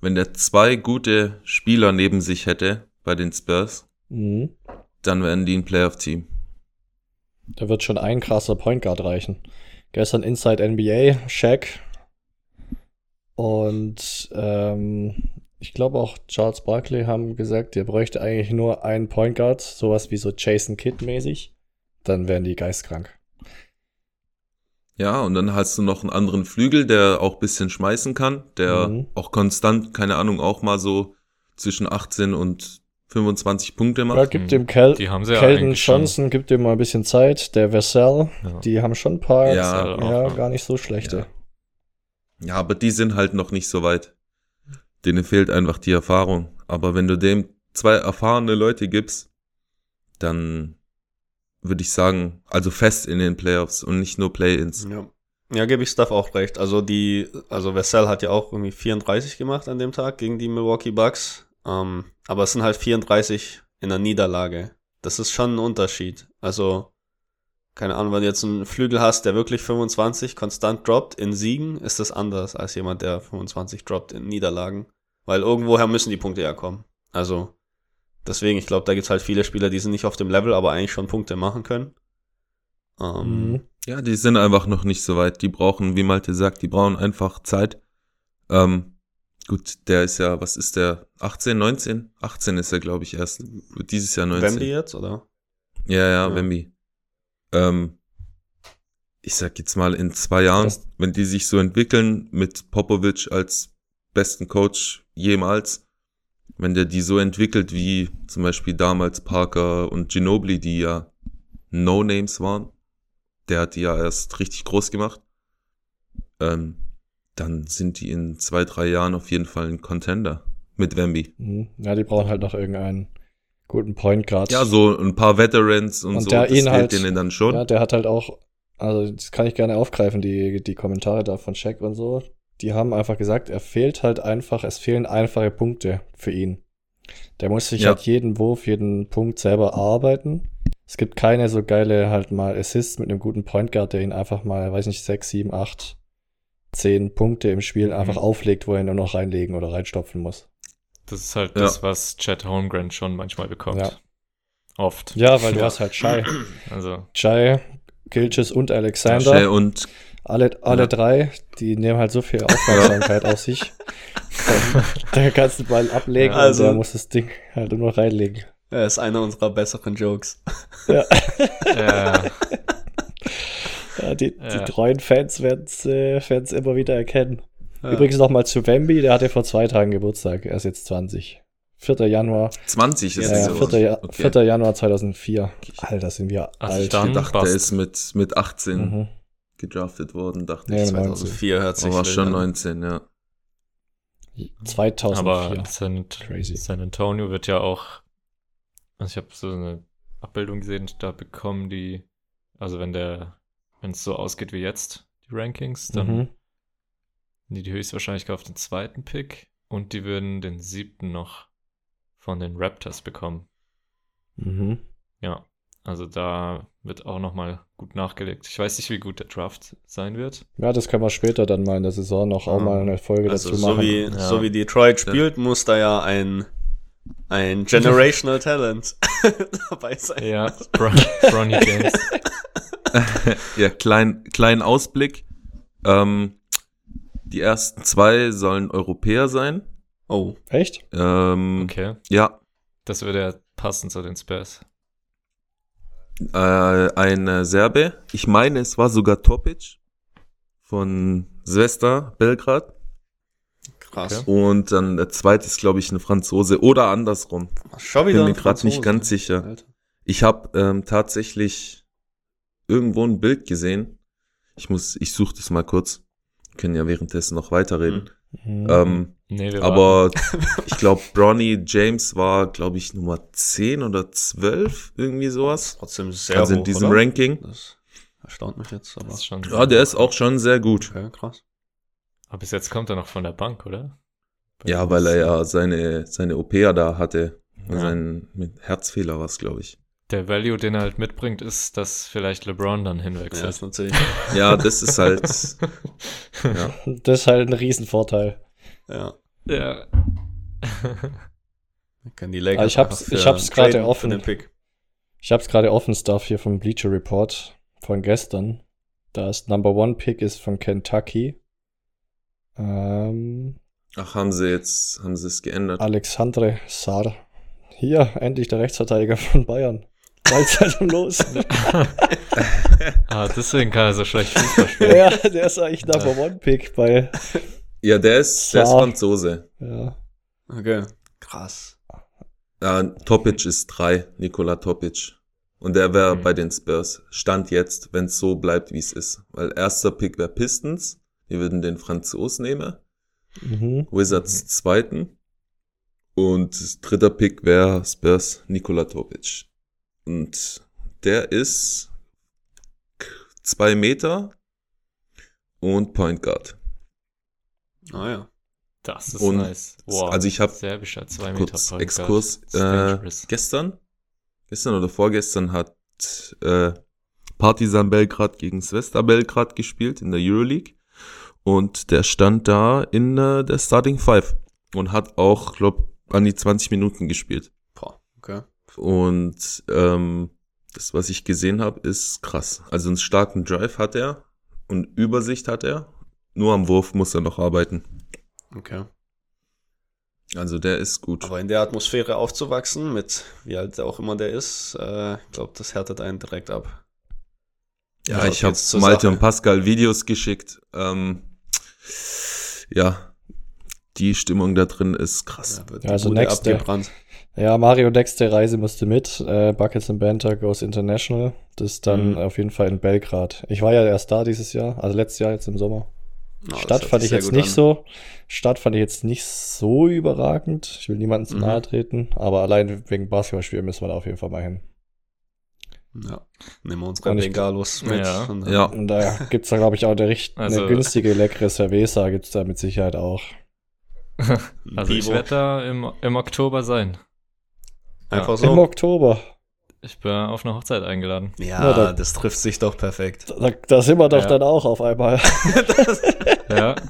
wenn der zwei gute Spieler neben sich hätte bei den Spurs, Mhm. dann wären die ein Playoff-Team. Da wird schon ein krasser Point Guard reichen. Gestern Inside NBA, Shaq. Und ähm, ich glaube auch Charles Barkley haben gesagt, ihr bräuchte eigentlich nur einen Point Guard, sowas wie so Jason Kidd mäßig. Dann wären die geistkrank. Ja, und dann hast du noch einen anderen Flügel, der auch bisschen schmeißen kann, der Mhm. auch konstant, keine Ahnung, auch mal so zwischen 18 und 25 Punkte macht. Ja, gibt Mhm. dem Cal Die haben sie ja Calvin eigentlich schon. Johnson, gibt dem mal ein bisschen Zeit. Der Vassell, Ja. die haben schon ein paar, Ja, ja, ja. gar nicht so schlechte. Ja, aber die sind halt noch nicht so weit. Denen fehlt einfach die Erfahrung. Aber wenn du dem zwei erfahrene Leute gibst, dann würde ich sagen, also fest in den Playoffs und nicht nur Play-ins. Ja. Ja, gebe ich Stuff auch recht. Also die, also Vassell hat ja auch irgendwie 34 gemacht an dem Tag gegen die Milwaukee Bucks. Ähm, aber es sind halt 34 in der Niederlage. Das ist schon ein Unterschied. Also, keine Ahnung, wenn du jetzt einen Flügel hast, der wirklich 25 konstant droppt in Siegen, ist das anders als jemand, der 25 droppt in Niederlagen. Weil irgendwoher müssen die Punkte ja kommen. Also, deswegen, ich glaube, da gibt's halt viele Spieler, die sind nicht auf dem Level, aber eigentlich schon Punkte machen können. Ähm, Mhm. Ja, die sind einfach noch nicht so weit. Die brauchen, wie Malte sagt, die brauchen einfach Zeit. Ähm, gut, der ist ja, was ist der? 18, 19? 18 ist er, glaube ich, erst. Dieses Jahr 19. Wemby jetzt, oder? Ja, ja, Ja. Wemby. Ähm, ich sag jetzt mal in zwei Jahren, Das- wenn die sich so entwickeln mit Popovic als besten Coach jemals, wenn der die so entwickelt wie zum Beispiel damals Parker und Ginobili, die ja No-Names waren, der hat die ja erst richtig groß gemacht, ähm, dann sind die in zwei, drei Jahren auf jeden Fall ein Contender mit Wemby. Mhm. Ja, die brauchen halt noch irgendeinen guten Point Guard. Ja, so ein paar Veterans und, Und so, der das halt- denen dann schon. Ja, der hat halt auch, also das kann ich gerne aufgreifen, die, die Kommentare da von Shaq und so. Die haben einfach gesagt, er fehlt halt einfach, es fehlen einfache Punkte für ihn. Der muss sich Ja. halt jeden Wurf, jeden Punkt selber arbeiten. Es gibt keine so geile halt mal Assists mit einem guten Point Guard, der ihn einfach mal, weiß nicht, sechs, sieben, acht, zehn Punkte im Spiel einfach Mhm. auflegt, wo er ihn nur noch reinlegen oder reinstopfen muss. Das ist halt Ja. das, was Chad Holmgren schon manchmal bekommt. Ja. Oft. Ja, weil du hast halt Shai. Also, Shai, Gilches und Alexander. und Alle, alle Ja. drei, die nehmen halt so viel Aufmerksamkeit auf sich. Da kannst du den Ball ablegen Also- und der muss das Ding halt nur noch reinlegen. Er ist einer unserer besseren Jokes. äh, Ja, die, die Ja. treuen Fans werden es äh, immer wieder erkennen. Ja. Übrigens nochmal zu Wemby, der hatte vor zwei Tagen Geburtstag. Er ist jetzt 20. 4. Januar. 20 ist Ja, Ja, diese 4. Woche. Ja, Okay. 4. Januar 2004. Alter, sind wir Also alt. Ich dachte, der ist mit, mit 18 Mhm. Gedraftet worden, dachte Nee, ich. 2004 hört sich war schon an. 19, ja. 2004. aber San, Crazy. San Antonio wird ja auch. Also ich habe so eine Abbildung gesehen, da bekommen die, also wenn der, wenn es so ausgeht wie jetzt, die Rankings, dann Mhm. die die Höchstwahrscheinlichkeit auf den zweiten Pick und die würden den siebten noch von den Raptors bekommen. Mhm. Ja, also da wird auch nochmal gut nachgelegt. Ich weiß nicht, wie gut der Draft sein wird. Ja, das können wir später dann mal in der Saison noch auch Ah. mal eine Folge Also dazu so machen. wie, Ja. so wie Detroit spielt, muss da ja ein, ein Generational Talent dabei sein. Ja, Bron Bronny James. ja, klein, kleinen Ausblick. Ähm, die ersten zwei sollen Europäer sein. Oh, Echt? Ähm, Okay, Ja, das würde ja passen zu den Spurs. Äh, ein äh, Serbe. Ich meine, es war sogar Topic von Svesta Belgrad. krass. Okay. Und dann der zweite ist, glaube ich, ein Franzose oder andersrum. Schon Bin wieder mir ein gerade nicht ganz sicher. Alter. Ich habe ähm, tatsächlich irgendwo ein Bild gesehen. Ich muss, ich suche das mal kurz. Wir können ja währenddessen noch weiterreden. Mhm. Ähm, Nee, wir aber ich glaube, Bronny James war, glaube ich, Nummer 10 oder 12, irgendwie sowas. Trotzdem sehr Also in hoch, diesem oder? Ranking. Das erstaunt mich jetzt, aber Das ist schon Ja, der ist auch schon sehr gut. okay, krass. Aber bis jetzt kommt er noch von der Bank, oder? Bei Ja, weil er ja seine, seine OP ja da hatte. Ja. Sein mit Herzfehler war es, glaube ich. Der Value, den er halt mitbringt, ist, dass vielleicht LeBron dann Ja, hinwechselt. ist natürlich. Ja, das ist halt. ja. Das ist halt ein Riesenvorteil. Ja. Ja. Kann die Lakers Ah, ich hab's- ich hab's gerade offen. Für den Pick. Ich habe es gerade offen, Stuff hier vom Bleacher Report von gestern. Das Number One Pick ist von Kentucky. Ähm, Ach, haben sie jetzt, haben sie es geändert? Alexandre Sar. Hier, endlich der Rechtsverteidiger von Bayern. Ballzeitung los. ah, deswegen kann er so schlecht Fußball spielen. ja, der ist eigentlich Number One Pick bei. Ja, der ist, der ist. Franzose. Ja. Okay. Krass. Äh, Topic ist drei, Nikola Topic. Und der wäre Mhm. bei den Spurs. Stand jetzt, wenn es so bleibt, wie es ist. Weil erster Pick wäre Pistons. Die würden den Franzos nehmen. Mhm. Wizards zweiten. Und dritter Pick wäre Spurs Nikola Topic. Und der ist zwei Meter und Point Guard. Ah ja. Das ist Und- nice. Wow. also ich hab Serbischer 2 Meter Kurz Point Exkurs. Äh, gestern, gestern oder vorgestern hat äh, Partizan Belgrad gegen Svesta Belgrad gespielt in der Euroleague. Und der stand da in äh, der Starting Five und hat auch, glaub, an die 20 Minuten gespielt. Boah, okay. Und ähm, das, was ich gesehen habe, ist krass. Also einen starken Drive hat er und Übersicht hat er. Nur am Wurf muss er noch arbeiten. Okay. Also der ist gut. Aber in der Atmosphäre aufzuwachsen, mit wie alt auch immer der ist, äh, ich glaube, das härtet einen direkt ab. Ja, Also ich habe Malte Sache. und Pascal Videos geschickt. Ähm, ja, die Stimmung da drin ist krass. Wird Ja, die also nächste- abgebrannt. Ja, Mario nächste Reise musste mit. Äh, Buckets and Banter goes international. Das ist dann Mhm. auf jeden Fall in Belgrad. Ich war ja erst da dieses Jahr, also letztes Jahr jetzt im Sommer. Ja, das Stadt fand ich jetzt nicht an. so. Stadt fand ich jetzt nicht so überragend. Ich will niemandem zu Mhm. nahe treten, aber allein wegen Basketballspielen müssen wir da auf jeden Fall mal hin. Ja. Nehmen wir Und ich- Bengalos mit. Ja. und Ja. Und da gibt's da, glaube ich, auch eine, richt Also- eine günstige, leckere Cerveza gibt's da mit Sicherheit auch. Also ich werde da im, im Oktober sein. Einfach Im so. Oktober. Ich bin auf eine Hochzeit eingeladen. Ja, Na, da- das trifft sich doch perfekt. Da, da sind wir doch Ja. dann auch auf einmal. Ja.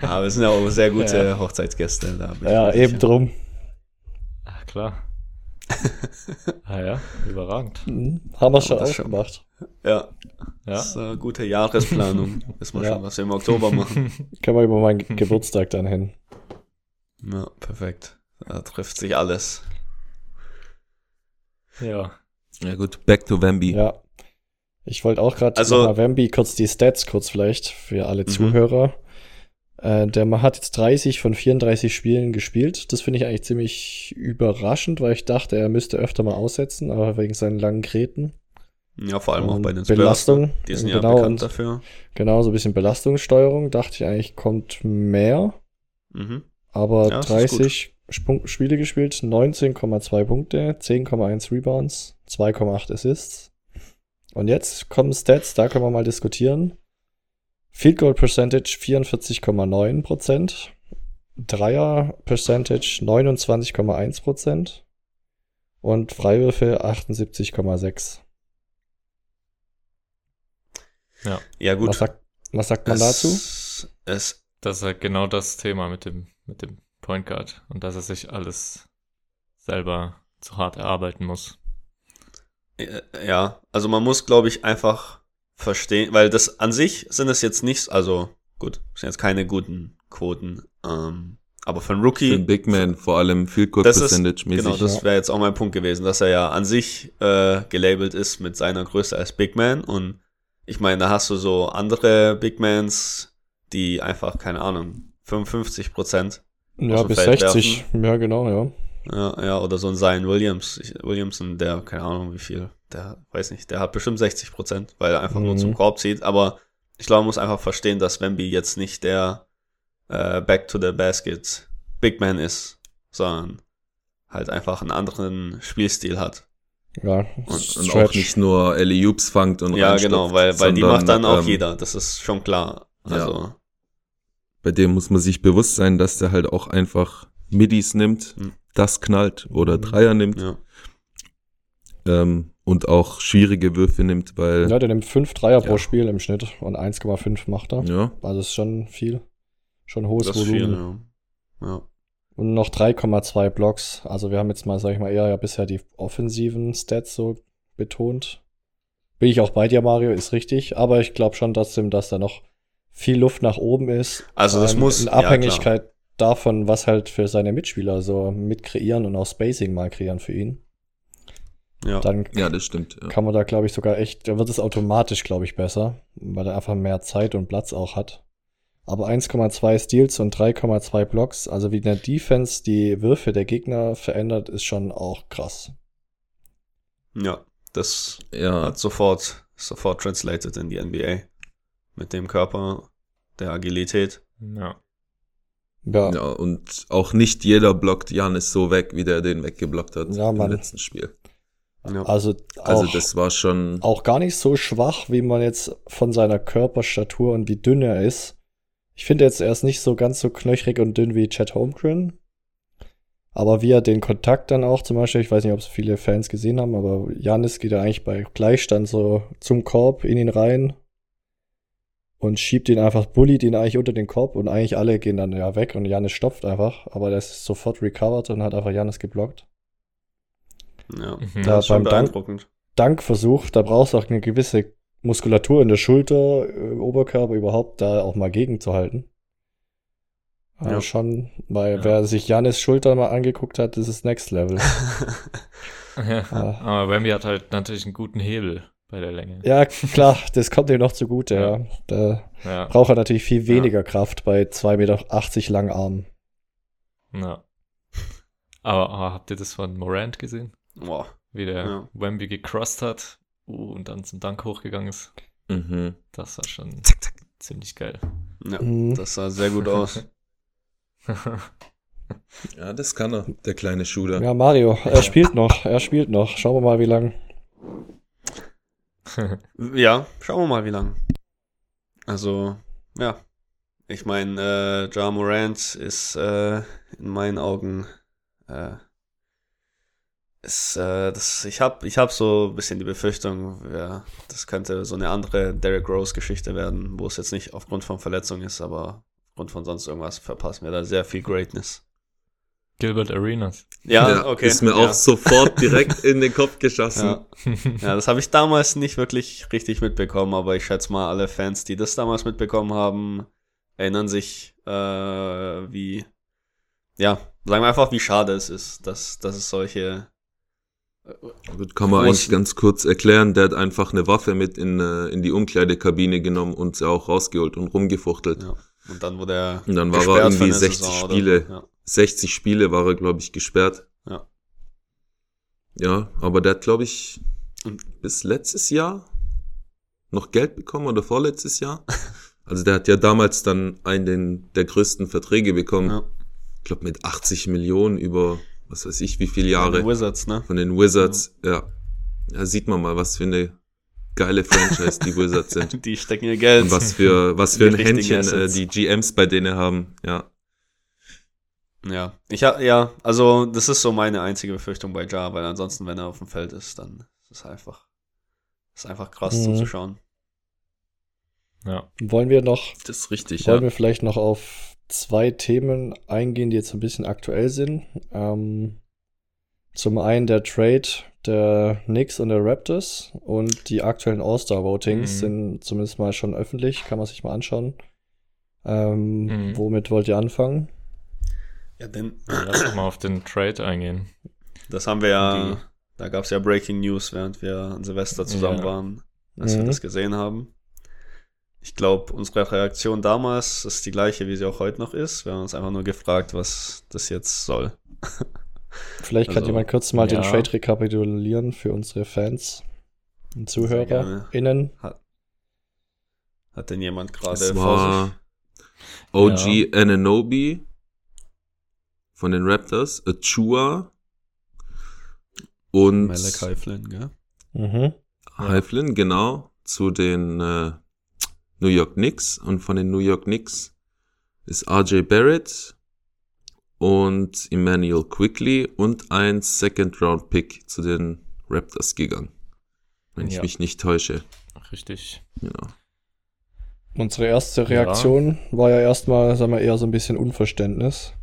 Ah, Ja, wir sind ja auch sehr gute Ja. Hochzeitsgäste. Da Ja, eben drum. Ach, klar. ah ja, überragend. Mhm. Haben wir schon das auch schon. gemacht. Ja, Ja. das ist eine gute Jahresplanung. Wissen wir Ja. schon, was wir im Oktober machen. Können wir über meinen Geburtstag dann hin. Ja, perfekt. Da trifft sich alles. ja. Ja gut, back to Wemby. Ja. Ich wollte auch gerade Also- Wemby kurz die Stats kurz vielleicht für alle Mhm. Zuhörer. Äh, der Mann hat jetzt 30 von 34 Spielen gespielt. Das finde ich eigentlich ziemlich überraschend, weil ich dachte, er müsste öfter mal aussetzen, aber wegen seinen langen Gräten. Ja, vor allem auch bei den Spurs. Belastung. Die sind genau, ja bekannt und dafür. Genau, so ein bisschen Belastungssteuerung. Dachte ich eigentlich, kommt mehr. Mhm. Aber Ja, das ist 30 Sp- Spiele gespielt, 19,2 Punkte, 10,1 Rebounds, 2,8 Assists. Und jetzt kommen Stats, da können wir mal diskutieren. Field Goal Percentage 44,9%, Dreier Percentage 29,1% und Freiwürfe 78,6. Ja, gut. Was sagt, was sagt man es, dazu? Es, Das ist halt genau das Thema mit dem, mit dem Point Guard und dass er sich alles selber zu hart erarbeiten muss. Äh, ja, also man muss, glaube ich, einfach verstehen, weil das an sich sind es jetzt nicht, also gut, sind jetzt keine guten Quoten, ähm, aber für einen Für Rookie, den Big Man, vor allem Das ist- Percentage mäßig. Genau, das wäre jetzt auch mein Punkt gewesen, dass er ja an sich äh, gelabelt ist mit seiner Größe als Big Man. Und ich meine, da hast du so andere Big Mans, die einfach, keine Ahnung, 55 Prozent, Ja, bis Feld 60. Ja, genau, ja. Ja, ja, oder so ein Zion Williams, ich, Williamson, der, keine Ahnung wie viel, der, weiß nicht, der hat bestimmt 60 Prozent, weil er einfach nur Mhm. zum Korb zieht. Aber ich glaube, man muss einfach verstehen, dass Wemby jetzt nicht der äh, Back to the Basket Big Man ist, sondern halt einfach einen anderen Spielstil hat. Ja, Und, und auch nicht nur Ellie Oops fangt und Ja, genau, weil, weil die sondern, macht dann auch ähm, jeder, das ist schon klar. Ja. Also, Bei dem muss man sich bewusst sein, dass der halt auch einfach Midis nimmt, Mhm. Das knallt oder Mhm. Dreier nimmt ja. ähm, und auch schwierige Würfe nimmt, weil Ja, der nimmt 5 Dreier Ja. pro Spiel im Schnitt und 1,5 macht er. ja, Also ist schon viel. Schon hohes das Volumen. viel, ja. ja. Und noch 3,2 Blocks. Also wir haben jetzt mal, sag ich mal, eher ja bisher die offensiven Stats so betont. Bin ich auch bei dir, Mario, ist richtig. Aber ich glaube schon trotzdem, dass da noch viel Luft nach oben ist. Also das Ähm, muss- In. Abhängigkeit davon, was halt für seine Mitspieler so mit kreieren und auch Spacing mal kreieren für ihn. Ja. Dann ja, das stimmt. Ja. kann man da, glaube ich, sogar echt, da wird es automatisch, glaube ich, besser, weil er einfach mehr Zeit und Platz auch hat. Aber 1,2 Steals und 3,2 Blocks, also wie in der Defense die Würfe der Gegner verändert, ist schon auch krass. ja, das Ja, hat sofort, sofort translated in die NBA. Mit dem Körper, der Agilität. Ja. Ja, ja, und auch nicht jeder blockt Janis so weg, wie der den weggeblockt hat Ja, im Mann. letzten Spiel. Ja. also, Also auch, das war schon auch gar nicht so schwach, wie man jetzt von seiner Körperstatur und wie dünn er ist. Ich finde jetzt, er ist nicht so ganz so knöchrig und dünn wie Chad Holmgren. Aber wie er den Kontakt dann auch zum Beispiel, ich weiß nicht, ob es viele Fans gesehen haben, aber Janis geht ja eigentlich bei Gleichstand so zum Korb in ihn rein und schiebt ihn einfach, bullied ihn eigentlich unter den Korb und eigentlich alle gehen dann ja weg und Janis stopft einfach, aber der ist sofort recovered und hat einfach Janis geblockt. ja. Mhm. Da Das ist schon beim Dank- beeindruckend. Dankversuch, da brauchst du auch eine gewisse Muskulatur in der Schulter, äh, Oberkörper überhaupt, da auch mal gegenzuhalten. Ja. Ja. schon, weil Ja. wer sich Janis Schulter mal angeguckt hat, das ist Next Level. ja. Aber Wemby hat halt natürlich einen guten Hebel bei der Länge. ja, klar, das kommt ihm noch zugute, ja. Ja. Da Ja. braucht er natürlich viel weniger Kraft bei 2,80 Meter langen Armen. ja. Aber, aber habt ihr das von Morant gesehen? Boah. Wie der Ja. Wemby gecrossed hat uh, und dann zum Dank hochgegangen ist. mhm. Das war schon ziemlich geil. Ja, Mhm. das sah sehr gut aus. Ja, das kann er, der kleine Shooter. Ja, Mario, er spielt noch, er spielt noch. Schauen wir mal, wie lang. Ja, schauen wir mal, wie lang. Also, ja. Ich meine, äh, Ja Morant ist äh, in meinen Augen äh, ist, äh, das, ich habe ich hab so ein bisschen die Befürchtung, ja, das könnte so eine andere Derrick Rose Geschichte werden, wo es jetzt nicht aufgrund von Verletzung ist, aber aufgrund von sonst irgendwas verpassen wir da sehr viel Greatness. Gilbert Arenas. Ja, okay. Ist mir ja. auch sofort direkt in den Kopf geschossen. Ja. ja, das habe ich damals nicht wirklich richtig mitbekommen, aber ich schätze mal, alle Fans, die das damals mitbekommen haben, erinnern sich, äh, wie, ja, sagen wir einfach, wie schade es ist, dass, dass es solche. Gut, kann man eigentlich ganz kurz erklären. Der hat einfach eine Waffe mit in, äh, in die Umkleidekabine genommen und sie auch rausgeholt und rumgefuchtelt. Ja. Und dann wurde er. Und dann war er irgendwie eine 60 Saison Spiele. Ja. 60 Spiele war er, glaube ich, gesperrt. Ja. Ja, aber der hat, glaube ich, bis letztes Jahr noch Geld bekommen oder vorletztes Jahr. Also der hat ja damals dann einen den, der größten Verträge bekommen. Ja. Ich glaube mit 80 Millionen über, was weiß ich, wie viele Jahre Wizards, ne? von den Wizards. Ja. ja, sieht man mal, was für eine geile Franchise die Wizards sind. Die stecken ihr Geld. Und was für, was für Die ein Händchen äh, die GMs bei denen haben. Ja, Ja, ich ha, ja, also das ist so meine einzige Befürchtung bei Ja, weil ansonsten, wenn er auf dem Feld ist, dann ist es einfach, ist einfach krass Mhm. zuzuschauen. Ja. Wollen wir noch, das ist richtig. wollen Ja. wir vielleicht noch auf zwei Themen eingehen, die jetzt ein bisschen aktuell sind. Ähm, zum einen der Trade der Knicks und der Raptors und die aktuellen All-Star-Votings Mhm. sind zumindest mal schon öffentlich, kann man sich mal anschauen. Ähm, Mhm. Womit wollt ihr anfangen? Ja, denn Lass doch mal auf den Trade eingehen. das haben wir ja, Die- da gab es ja Breaking News, während wir an Silvester zusammen Ja. waren, als wir Mhm. das gesehen haben. Ich glaube, unsere Reaktion damals ist die gleiche, wie sie auch heute noch ist. Wir haben uns einfach nur gefragt, was das jetzt soll. Vielleicht kann Also, jemand kurz mal den ja. Trade rekapitulieren für unsere Fans und ZuhörerInnen. Hat denn jemand gerade vor sich? war OG Ananobi von den Raptors, Achua und Malachi Flynn, gell? Mhm. Heiflin, genau, zu den äh, New York Knicks. Und von den New York Knicks ist RJ Barrett und Emmanuel Quickly und ein Second-Round-Pick zu den Raptors gegangen. Wenn ich Ja. mich nicht täusche. Richtig. Genau. Unsere erste Reaktion war ja erstmal, sagen wir, eher so ein bisschen Unverständnis.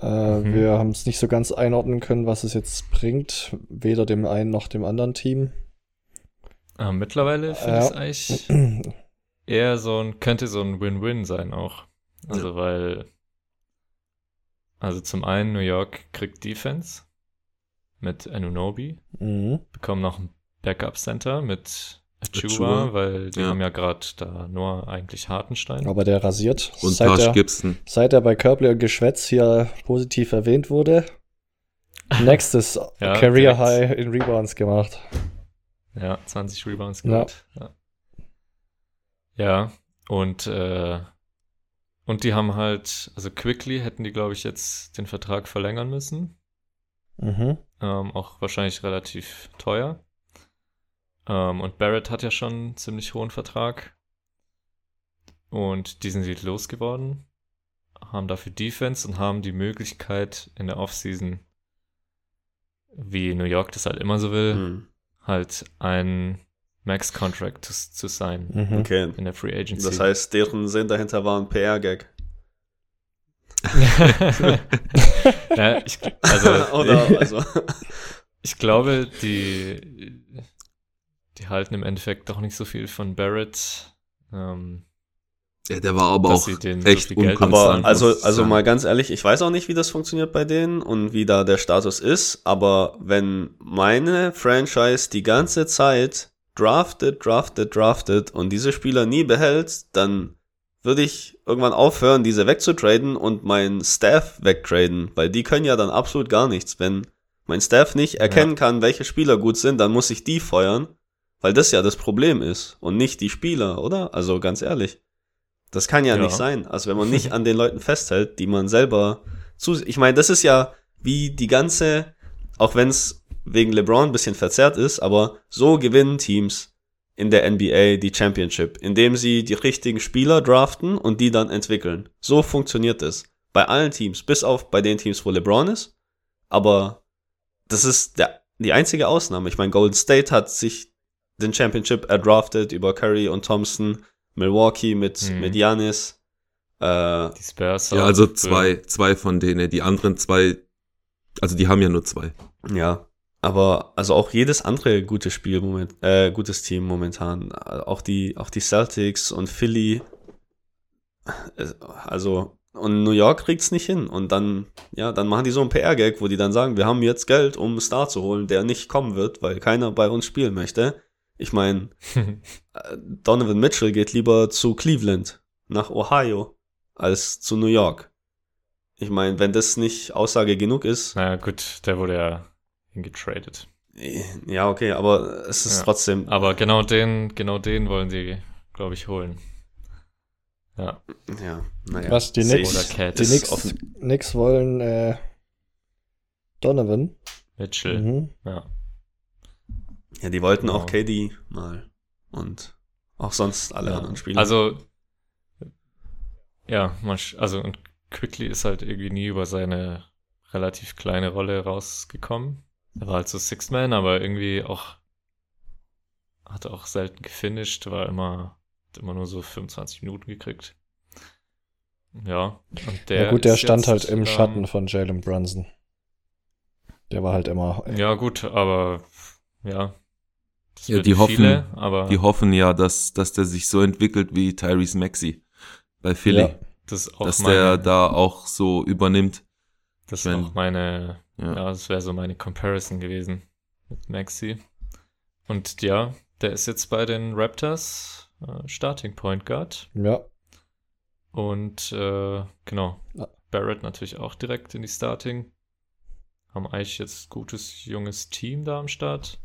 Äh, Mhm. Wir haben es nicht so ganz einordnen können, was es jetzt bringt, weder dem einen noch dem anderen Team. Ah, mittlerweile finde Ja. ich es eigentlich eher so ein, könnte so ein Win-Win sein auch. Also weil, also zum einen New York kriegt Defense mit Anunobi, Mhm. bekommen noch ein Backup-Center mit Achua, weil die ja. haben ja gerade da nur eigentlich Hartenstein. Aber der rasiert. Und seit, Taj er, Gibson. seit er bei Körbler und Geschwätz hier positiv erwähnt wurde. Nächstes Ja, Career direkt. High in Rebounds gemacht. Ja, 20 Rebounds Ja. gehabt. Ja. ja, und, äh, und die haben halt, also Quickly hätten die, glaube ich, jetzt den Vertrag verlängern müssen. Mhm. Ähm, auch wahrscheinlich relativ teuer. Ähm, und Barrett hat ja schon einen ziemlich hohen Vertrag. Und die sind sie losgeworden. Haben dafür Defense und haben die Möglichkeit in der Offseason, wie New York das halt immer so will, Hm. halt einen Max-Contract zu, zu sein Mhm. Okay. in der Free Agency. Das heißt, deren Sinn dahinter war ein PR-Gag. ja, ich, also, Oder, also, ich glaube, die, die halten im Endeffekt doch nicht so viel von Barrett. Ähm, Ja, der war aber auch den so echt unkonstant. aber also, also mal ganz ehrlich, ich weiß auch nicht, wie das funktioniert bei denen und wie da der Status ist, aber wenn meine Franchise die ganze Zeit draftet, draftet, draftet und diese Spieler nie behält, dann würde ich irgendwann aufhören, diese wegzutraden und meinen Staff wegtraden, weil die können ja dann absolut gar nichts. Wenn mein Staff nicht erkennen kann, welche Spieler gut sind, dann muss ich die feuern, weil das ja das Problem ist und nicht die Spieler, oder? Also ganz ehrlich. Das kann ja, Ja. nicht sein. Also wenn man nicht an den Leuten festhält, die man selber zu. Ich meine, das ist ja wie die ganze, auch wenn es wegen LeBron ein bisschen verzerrt ist, aber so gewinnen Teams in der NBA die Championship, indem sie die richtigen Spieler draften und die dann entwickeln. So funktioniert es. Bei allen Teams, bis auf bei den Teams, wo LeBron ist. Aber das ist der, die einzige Ausnahme. Ich meine, Golden State hat sich den Championship erdraftet über Curry und Thompson. Milwaukee mit, Mhm. mit Giannis. Äh, Die Spurs Ja, also zwei, zwei von denen. Die anderen zwei, also die haben ja nur zwei. ja. Aber also auch jedes andere gute Spiel moment, äh, gutes Team momentan, auch die, auch die Celtics und Philly, also und New York kriegt's nicht hin und dann, ja, dann machen die so einen PR-Gag, wo die dann sagen, wir haben jetzt Geld, um einen Star zu holen, der nicht kommen wird, weil keiner bei uns spielen möchte. Ich meine, äh, Donovan Mitchell geht lieber zu Cleveland, nach Ohio, als zu New York. Ich meine, wenn das nicht Aussage genug ist, naja, gut, der wurde ja hingetradet. äh, ja, okay, aber es ist Ja. trotzdem, Aber genau den, genau den wollen sie, glaube ich, holen. Ja. ja, naja. Was, die Knicks, Oder ich. Cat. die Knicks, offen. Knicks wollen äh, Donovan. Mitchell. Mhm. Ja. Ja, die wollten auch Genau. KD mal und auch sonst alle ja. anderen Spieler. Also, ja, man, also, und Quickly ist halt irgendwie nie über seine relativ kleine Rolle rausgekommen. Er war halt so Sixth Man, aber irgendwie auch, hat auch selten gefinisht, war immer, hat immer nur so 25 Minuten gekriegt. Ja, und der ja gut, der ist stand jetzt, halt im ähm, Schatten von Jalen Brunson. Der war halt immer. Ja, gut, aber ja. Ja, die hoffen- viele, aber Die hoffen ja, dass, dass der sich so entwickelt wie Tyrese Maxey bei Philly. Ja. das dass meine, der da auch so übernimmt. das ist auch meine, Ja. ja, das wäre so meine Comparison gewesen mit Maxi. Und ja, der ist jetzt bei den Raptors äh, Starting Point Guard Ja. und äh, genau, Ja. Barrett natürlich auch direkt in die Starting. Haben eigentlich jetzt gutes junges Team da am Start.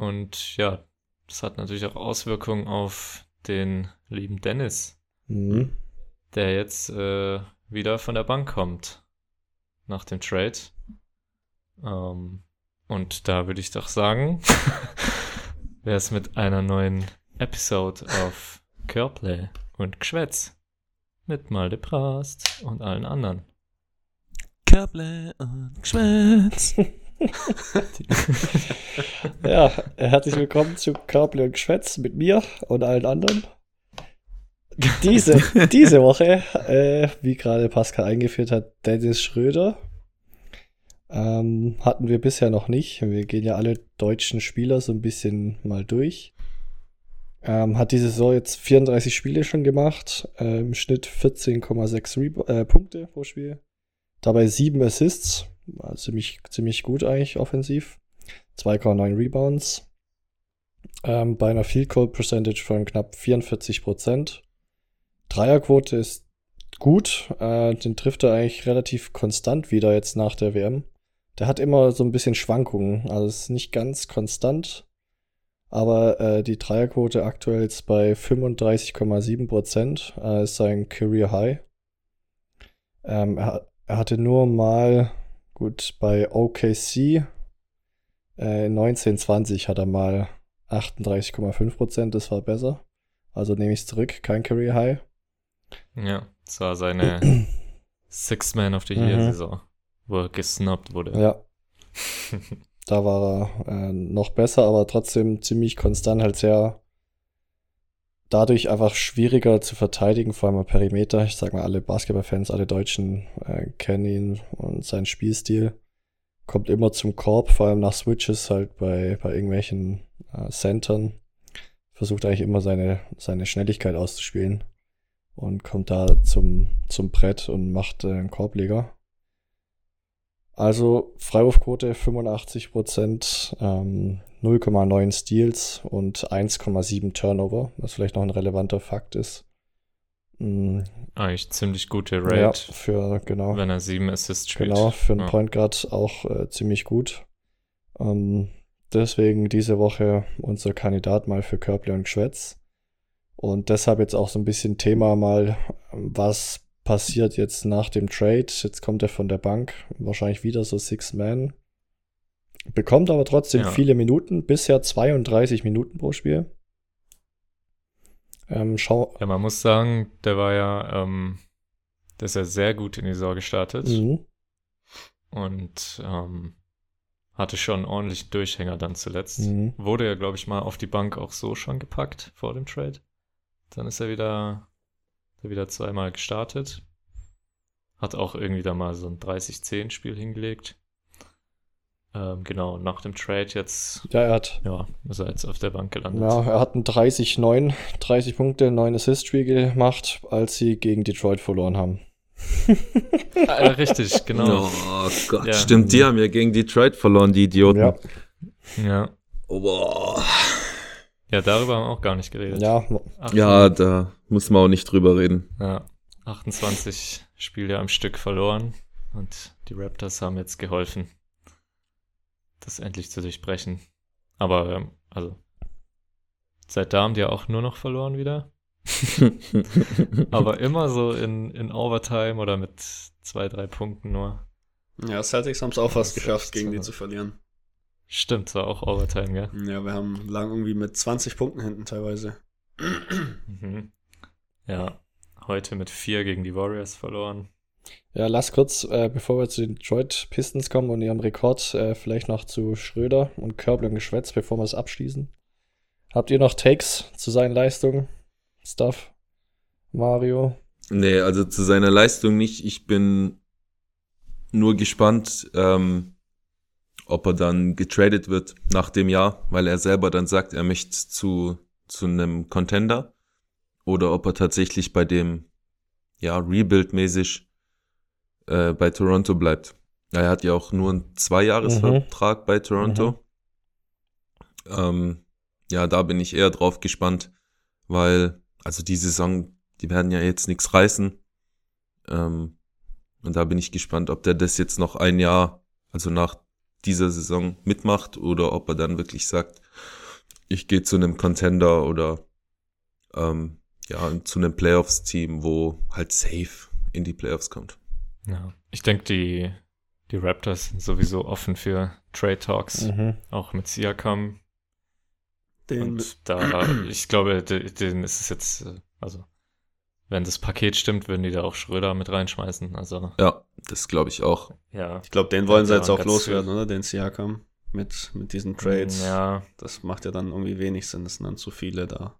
Und ja, das hat natürlich auch Auswirkungen auf den lieben Dennis, Mhm. der jetzt äh, wieder von der Bank kommt nach dem Trade. Ähm, und da würde ich doch sagen, wäre es mit einer neuen Episode auf Körplay und Geschwätz mit Malde Prast und allen anderen. Körble und Geschwätz. Ja, herzlich willkommen zu Körble und Geschwätz mit mir und allen anderen. Diese, diese Woche, äh, wie gerade Pascal eingeführt hat, Dennis Schröder. Ähm, hatten wir bisher noch nicht. Wir gehen ja alle deutschen Spieler so ein bisschen mal durch. Ähm, hat diese Saison jetzt 34 Spiele schon gemacht, äh, im Schnitt 14,6 Rebo- äh, Punkte pro Spiel. Dabei 7 Assists, ziemlich, ziemlich gut eigentlich offensiv. 2,9 Rebounds. Ähm, bei einer Field Goal Percentage von knapp 44 Prozent. Dreierquote ist gut. Äh, den trifft er eigentlich relativ konstant wieder jetzt nach der WM. Der hat immer so ein bisschen Schwankungen. Also ist nicht ganz konstant. Aber äh, die Dreierquote aktuell ist bei 35,7 Prozent. Äh, ist sein Career High. Ähm, er, er hatte nur mal, gut, bei OKC äh, 1920 hat er mal 38,5 Prozent. Das war besser. Also nehme ich es zurück. Kein Career High. Ja, das war seine Six Man of the Year Mhm. Saison, wo er gesnubbt wurde. Ja, da war er äh, noch besser, aber trotzdem ziemlich konstant, halt sehr dadurch einfach schwieriger zu verteidigen, vor allem am Perimeter. Ich sag mal, alle Basketballfans, alle Deutschen äh, kennen ihn und seinen Spielstil. Kommt immer zum Korb, vor allem nach Switches halt bei, bei irgendwelchen äh, Centern. Versucht eigentlich immer seine, seine Schnelligkeit auszuspielen und kommt da zum, zum Brett und macht äh, einen Korbleger. Also Freiwurfquote 85 Prozent, ähm, 0,9 Steals und 1,7 Turnover, was vielleicht noch ein relevanter Fakt ist. Mm, Eigentlich ziemlich gute ja, Rate, für genau, wenn er sieben Assists spielt. genau für einen ja. Point Guard auch äh, ziemlich gut. Ähm, deswegen diese Woche unser Kandidat mal für Körble und Schwätz. Und deshalb jetzt auch so ein bisschen Thema mal, was passiert jetzt nach dem Trade. Jetzt kommt er von der Bank, wahrscheinlich wieder so Six Man. Bekommt aber trotzdem Ja. viele Minuten, bisher 32 Minuten pro Spiel. Ähm, schau. Ja, man muss sagen, der war ja, ähm, der ist ja sehr gut in die Saison gestartet Mhm. und ähm, hatte schon einen ordentlichen Durchhänger dann zuletzt. Mhm. Wurde ja, glaube ich, mal auf die Bank auch so schon gepackt vor dem Trade. Dann ist er wieder Da wieder zweimal gestartet. Hat auch irgendwie da mal so ein 30-10-Spiel hingelegt. Ähm, genau, nach dem Trade jetzt, Ja, er hat, ja, ist er jetzt auf der Bank gelandet. ja, er hat einen 30-9, 30 Punkte, 9 Assist-Spiel gemacht, als sie gegen Detroit verloren haben. Ah, ja, richtig, genau. Oh Gott, Ja. stimmt, die haben ja gegen Detroit verloren, die Idioten. Ja, Ja. Oh, boah. ja, darüber haben wir auch gar nicht geredet. ja, Ja, da muss man auch nicht drüber reden. Ja, 28 Spiele am Stück verloren und die Raptors haben jetzt geholfen, das endlich zu durchbrechen. Aber, ähm, also, seit da haben die ja auch nur noch verloren wieder. Aber immer so in, in Overtime oder mit zwei, drei Punkten nur. Ja, Celtics haben es auch fast geschafft, gegen so. die zu verlieren. Stimmt, es war auch Overtime, gell? Ja, wir haben lang irgendwie mit 20 Punkten hinten teilweise. Mhm. Ja, heute mit vier gegen die Warriors verloren. Ja, lass kurz, äh, bevor wir zu den Detroit Pistons kommen und ihrem Rekord, äh, vielleicht noch zu Schröder und Körbel und Geschwätz, bevor wir es abschließen. Habt ihr noch Takes zu seinen Leistungen? Stuff? Mario? Nee, also zu seiner Leistung nicht. Ich bin nur gespannt, ähm, ob er dann getradet wird nach dem Jahr, weil er selber dann sagt, er möchte zu, zu einem Contender oder ob er tatsächlich bei dem, ja, Rebuild-mäßig äh, bei Toronto bleibt. Er hat ja auch nur einen Zweijahresvertrag bei Toronto. Ähm, ja, da bin ich eher drauf gespannt, weil, also die Saison, die werden ja jetzt nichts reißen. Ähm, und da bin ich gespannt, ob der das jetzt noch ein Jahr, also nach dieser Saison mitmacht oder ob er dann wirklich sagt, ich gehe zu einem Contender oder ähm, ja, zu einem Playoffs-Team, wo halt safe in die Playoffs kommt. Ja, ich denke, die, die Raptors sind sowieso offen für Trade Talks, Mhm. auch mit Siakam. Den, Und da, ich glaube, de- denen ist es jetzt, äh, also, wenn das Paket stimmt, würden die da auch Schröder mit reinschmeißen. Also, Ja, das glaube ich auch. ja. ich glaube, den wollen sie jetzt auch loswerden, viel. oder? Den Siakam. Mit, mit diesen Trades. Ja, Das macht ja dann irgendwie wenig Sinn. Es sind dann zu viele da.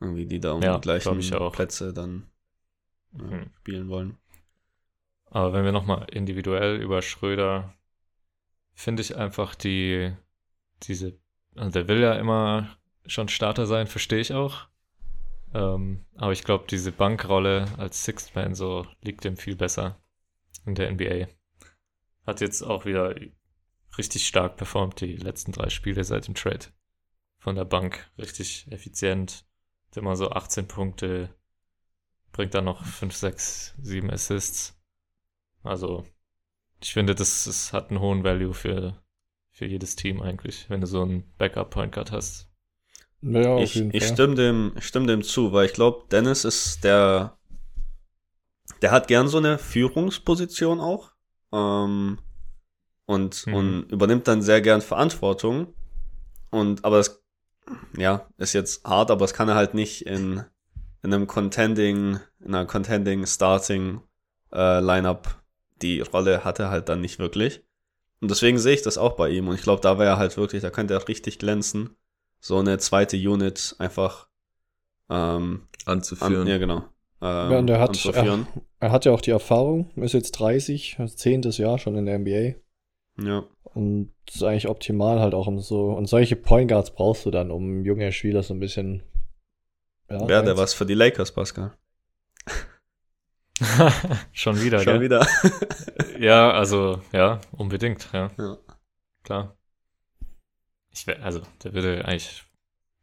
Irgendwie, die da um Ja, die gleichen glaub ich auch. Plätze dann ja, Mhm. spielen wollen. Aber wenn wir nochmal individuell über Schröder, finde ich einfach die, diese, also der will ja immer schon Starter sein, verstehe ich auch. Ähm, aber ich glaube, diese Bankrolle als Sixth Man so liegt ihm viel besser in der NBA. Hat jetzt auch wieder richtig stark performt, die letzten drei Spiele seit dem Trade. Von der Bank richtig effizient. Hat immer so 18 Punkte, bringt dann noch 5, 6, 7 Assists. Also, ich finde, das, das hat einen hohen Value für, für jedes Team eigentlich, wenn du so einen Backup-Point Guard hast. Ja, auf ich, jeden ich stimme dem, ich stimme dem zu, weil ich glaube, Dennis ist der, der hat gern so eine Führungsposition auch ähm, und, Mhm. und übernimmt dann sehr gern Verantwortung. Und aber das, ja, ist jetzt hart, aber es kann er halt nicht in, in einem Contending, in einer Contending Starting äh, Lineup. Die Rolle hat er halt dann nicht wirklich. Und deswegen sehe ich das auch bei ihm. Und ich glaube, da wäre er halt wirklich, da könnte er richtig glänzen so eine zweite Unit einfach ähm, Anzuführen. an, ja genau ähm, Ja, und er hat, anzuführen. er, er hat ja auch die Erfahrung, ist jetzt 30, das zehntes Jahr schon in der NBA. Ja, Und das ist eigentlich optimal halt auch um so. Und solche Point Guards brauchst du dann, um junge Spieler so ein bisschen. Ja, wäre der was für die Lakers, Pascal. Schon wieder, Schon gell? wieder. Ja, also, ja, unbedingt, ja, ja. klar. Ich wär, also, der würde eigentlich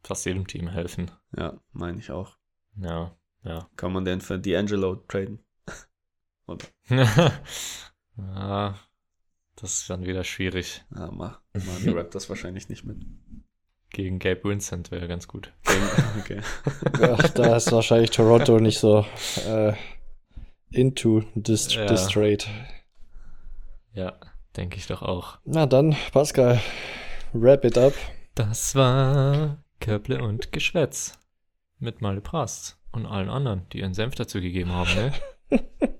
fast jedem Team helfen. ja, meine ich auch. Ja, ja. Kann man den für D'Angelo traden? ja, das ist dann wieder schwierig. Ja, mach. Machen die Raptors wahrscheinlich nicht mit. Gegen Gabe Vincent wäre ganz gut. Okay. Ja, da ist wahrscheinlich Toronto nicht so äh, into this, Ja. this trade. Ja, denke ich doch auch. Na dann, Pascal, wrap it up. Das war Köble und Geschwätz. Mit Male Prast und allen anderen, die ihren Senf dazu gegeben haben, ne?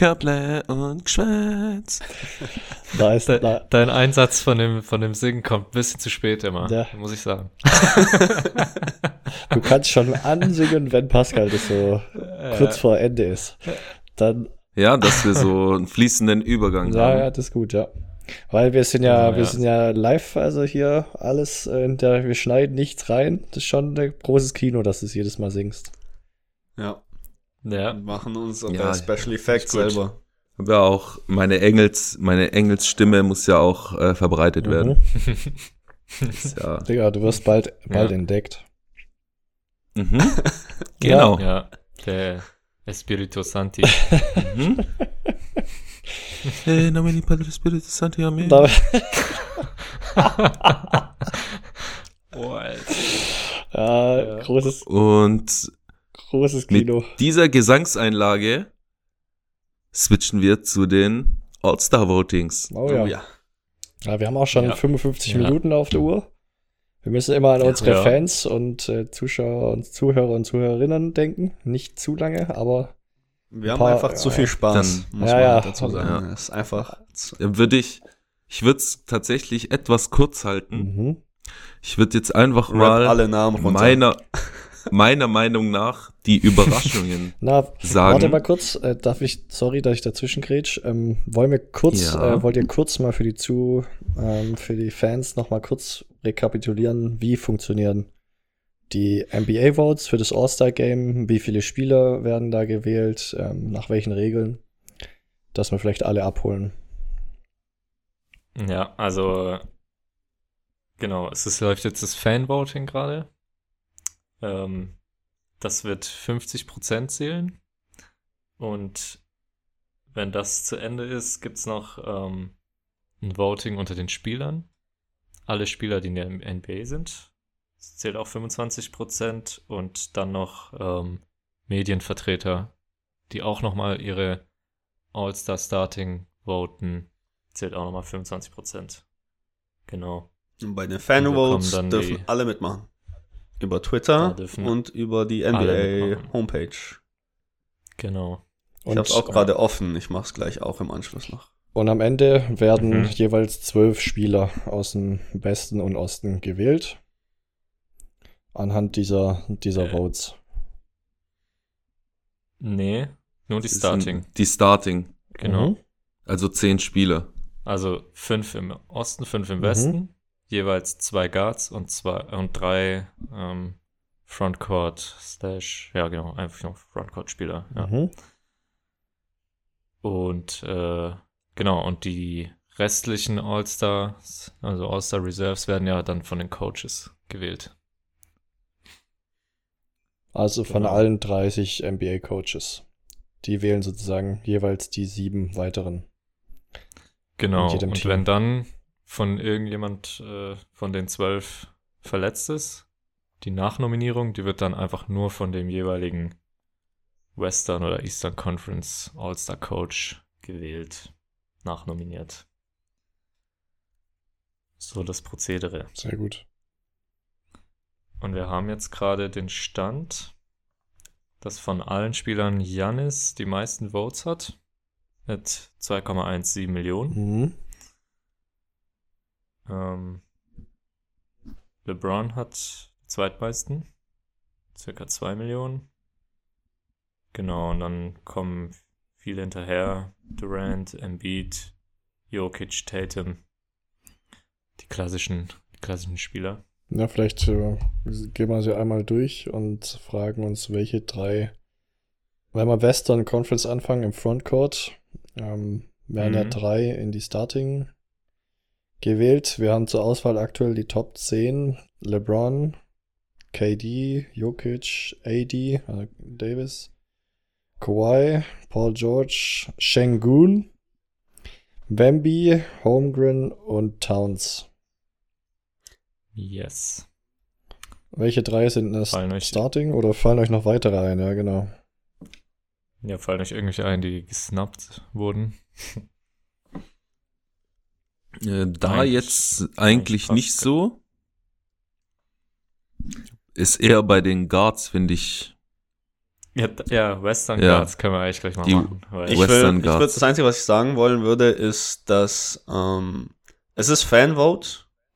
Körble und Geschwätz. Da ist, De da, dein Einsatz von dem, von dem Singen kommt ein bisschen zu spät immer, Ja. muss ich sagen. du kannst schon ansingen, wenn Pascal das so kurz vor Ende ist. Dann, Ja, dass wir so einen fließenden Übergang ja, haben. ja, das ist gut, ja. Weil wir sind ja, Ja, wir ja. sind ja live, also hier alles, äh, in der, wir schneiden nichts rein. Das ist schon ein großes Kino, dass du es jedes Mal singst. Ja, Ja. wir machen unsere Ja, Special Effects selber. Aber auch meine Engels, meine Engelsstimme muss ja auch äh, verbreitet werden. Ist ja, Digga, du wirst bald, bald Ja. entdeckt. mhm. Genau. Ja, der Espiritu Santi. Mhm. Hey, nomini Padre Spiritus Sancti, Amen. Da, Boah, Alter. ja, Ja. großes, Und großes mit Kino. dieser Gesangseinlage switchen wir zu den All-Star-Votings. Oh ja. ja. wir haben auch schon Ja. 55 Ja. Minuten auf der Uhr. Wir müssen immer an Ja. unsere Ja. Fans und äh, Zuschauer und Zuhörer und Zuhörerinnen denken. Nicht zu lange, aber Wir haben Paar- einfach zu viel Spaß, Dann- muss Ja, man ja. dazu sagen. Ja. Es ist einfach würde ich, ich würde es tatsächlich etwas kurz halten. mhm. Ich würde jetzt einfach Rap mal alle Namen runter. meiner, meiner Meinung nach die Überraschungen Na, sagen. warte mal kurz. Äh, darf ich, sorry, dass ich dazwischen grätsch. Ähm, wollen wir kurz, Ja. äh, wollt ihr kurz mal für die Zu, ähm, für die Fans noch mal kurz rekapitulieren, wie funktionieren die NBA-Votes für das All-Star-Game? Wie viele Spieler werden da gewählt? Ähm, nach welchen Regeln? Dass wir vielleicht alle abholen. Ja, also genau, es ist, läuft jetzt das Fan-Voting gerade. Ähm, das wird 50% zählen. Und wenn das zu Ende ist, gibt's noch ähm, ein Voting unter den Spielern. Alle Spieler, die in der NBA sind. Das zählt auch 25% und dann noch ähm, Medienvertreter, die auch nochmal ihre All-Star-Starting voten zählt auch nochmal 25%. Genau. Und bei den Fanvotes dürfen alle mitmachen. Über Twitter und über die alle NBA mitmachen. Homepage. Genau. Ich habe es auch gerade offen. Ich mache es gleich auch im Anschluss noch. Und am Ende werden Mhm. jeweils zwölf Spieler aus dem Westen und Osten gewählt. Anhand dieser, dieser Äh. Votes. Nee, nur die Das Starting. Die Starting. Genau. Mhm. Also zehn Spieler. Also fünf im Osten, fünf im Mhm. Westen. Jeweils zwei Guards und zwei und drei ähm, Frontcourt slash, ja genau, einfach noch Frontcourt-Spieler. Ja. Mhm. Und äh, genau, und die restlichen All-Stars, also All-Star Reserves, werden ja dann von den Coaches gewählt. Also von Genau. allen 30 NBA-Coaches. Die wählen sozusagen jeweils die sieben weiteren. Genau. Und Team. wenn dann von irgendjemand äh, von den zwölf verletzt ist, die Nachnominierung, die wird dann einfach nur von dem jeweiligen Western oder Eastern Conference All-Star Coach gewählt, nachnominiert. So das Prozedere. Sehr gut. Und wir haben jetzt gerade den Stand, dass von allen Spielern Janis die meisten Votes hat. Mit 2,17 Millionen. Mhm. Ähm, LeBron hat zweitmeisten. Circa 2 Millionen. Genau, und dann kommen viele hinterher. Durant, Embiid, Jokic, Tatum. Die klassischen, die klassischen Spieler. Ja, vielleicht äh, gehen wir sie einmal durch und fragen uns, welche drei. Wenn wir Western Conference anfangen im Frontcourt, ähm, werden ja Mhm. drei in die Starting gewählt. Wir haben zur Auswahl aktuell die Top 10. LeBron, KD, Jokic, AD, also Davis, Kawhi, Paul George, Shengun, Wemby, Holmgren und Towns. Yes. Welche drei sind das Fallen Starting oder fallen euch noch weitere ein? Ja, genau. Ja, fallen euch irgendwelche ein, die gesnappt wurden? Äh, da Eigentlich- jetzt eigentlich fast nicht so. Ist eher bei den Guards, finde ich. Ja, ja Western Ja. Guards können wir eigentlich gleich mal Die- machen. Ich, Western will, ich Guards. würde das Einzige, was ich sagen wollen würde, ist, dass ähm, es ist Fanvote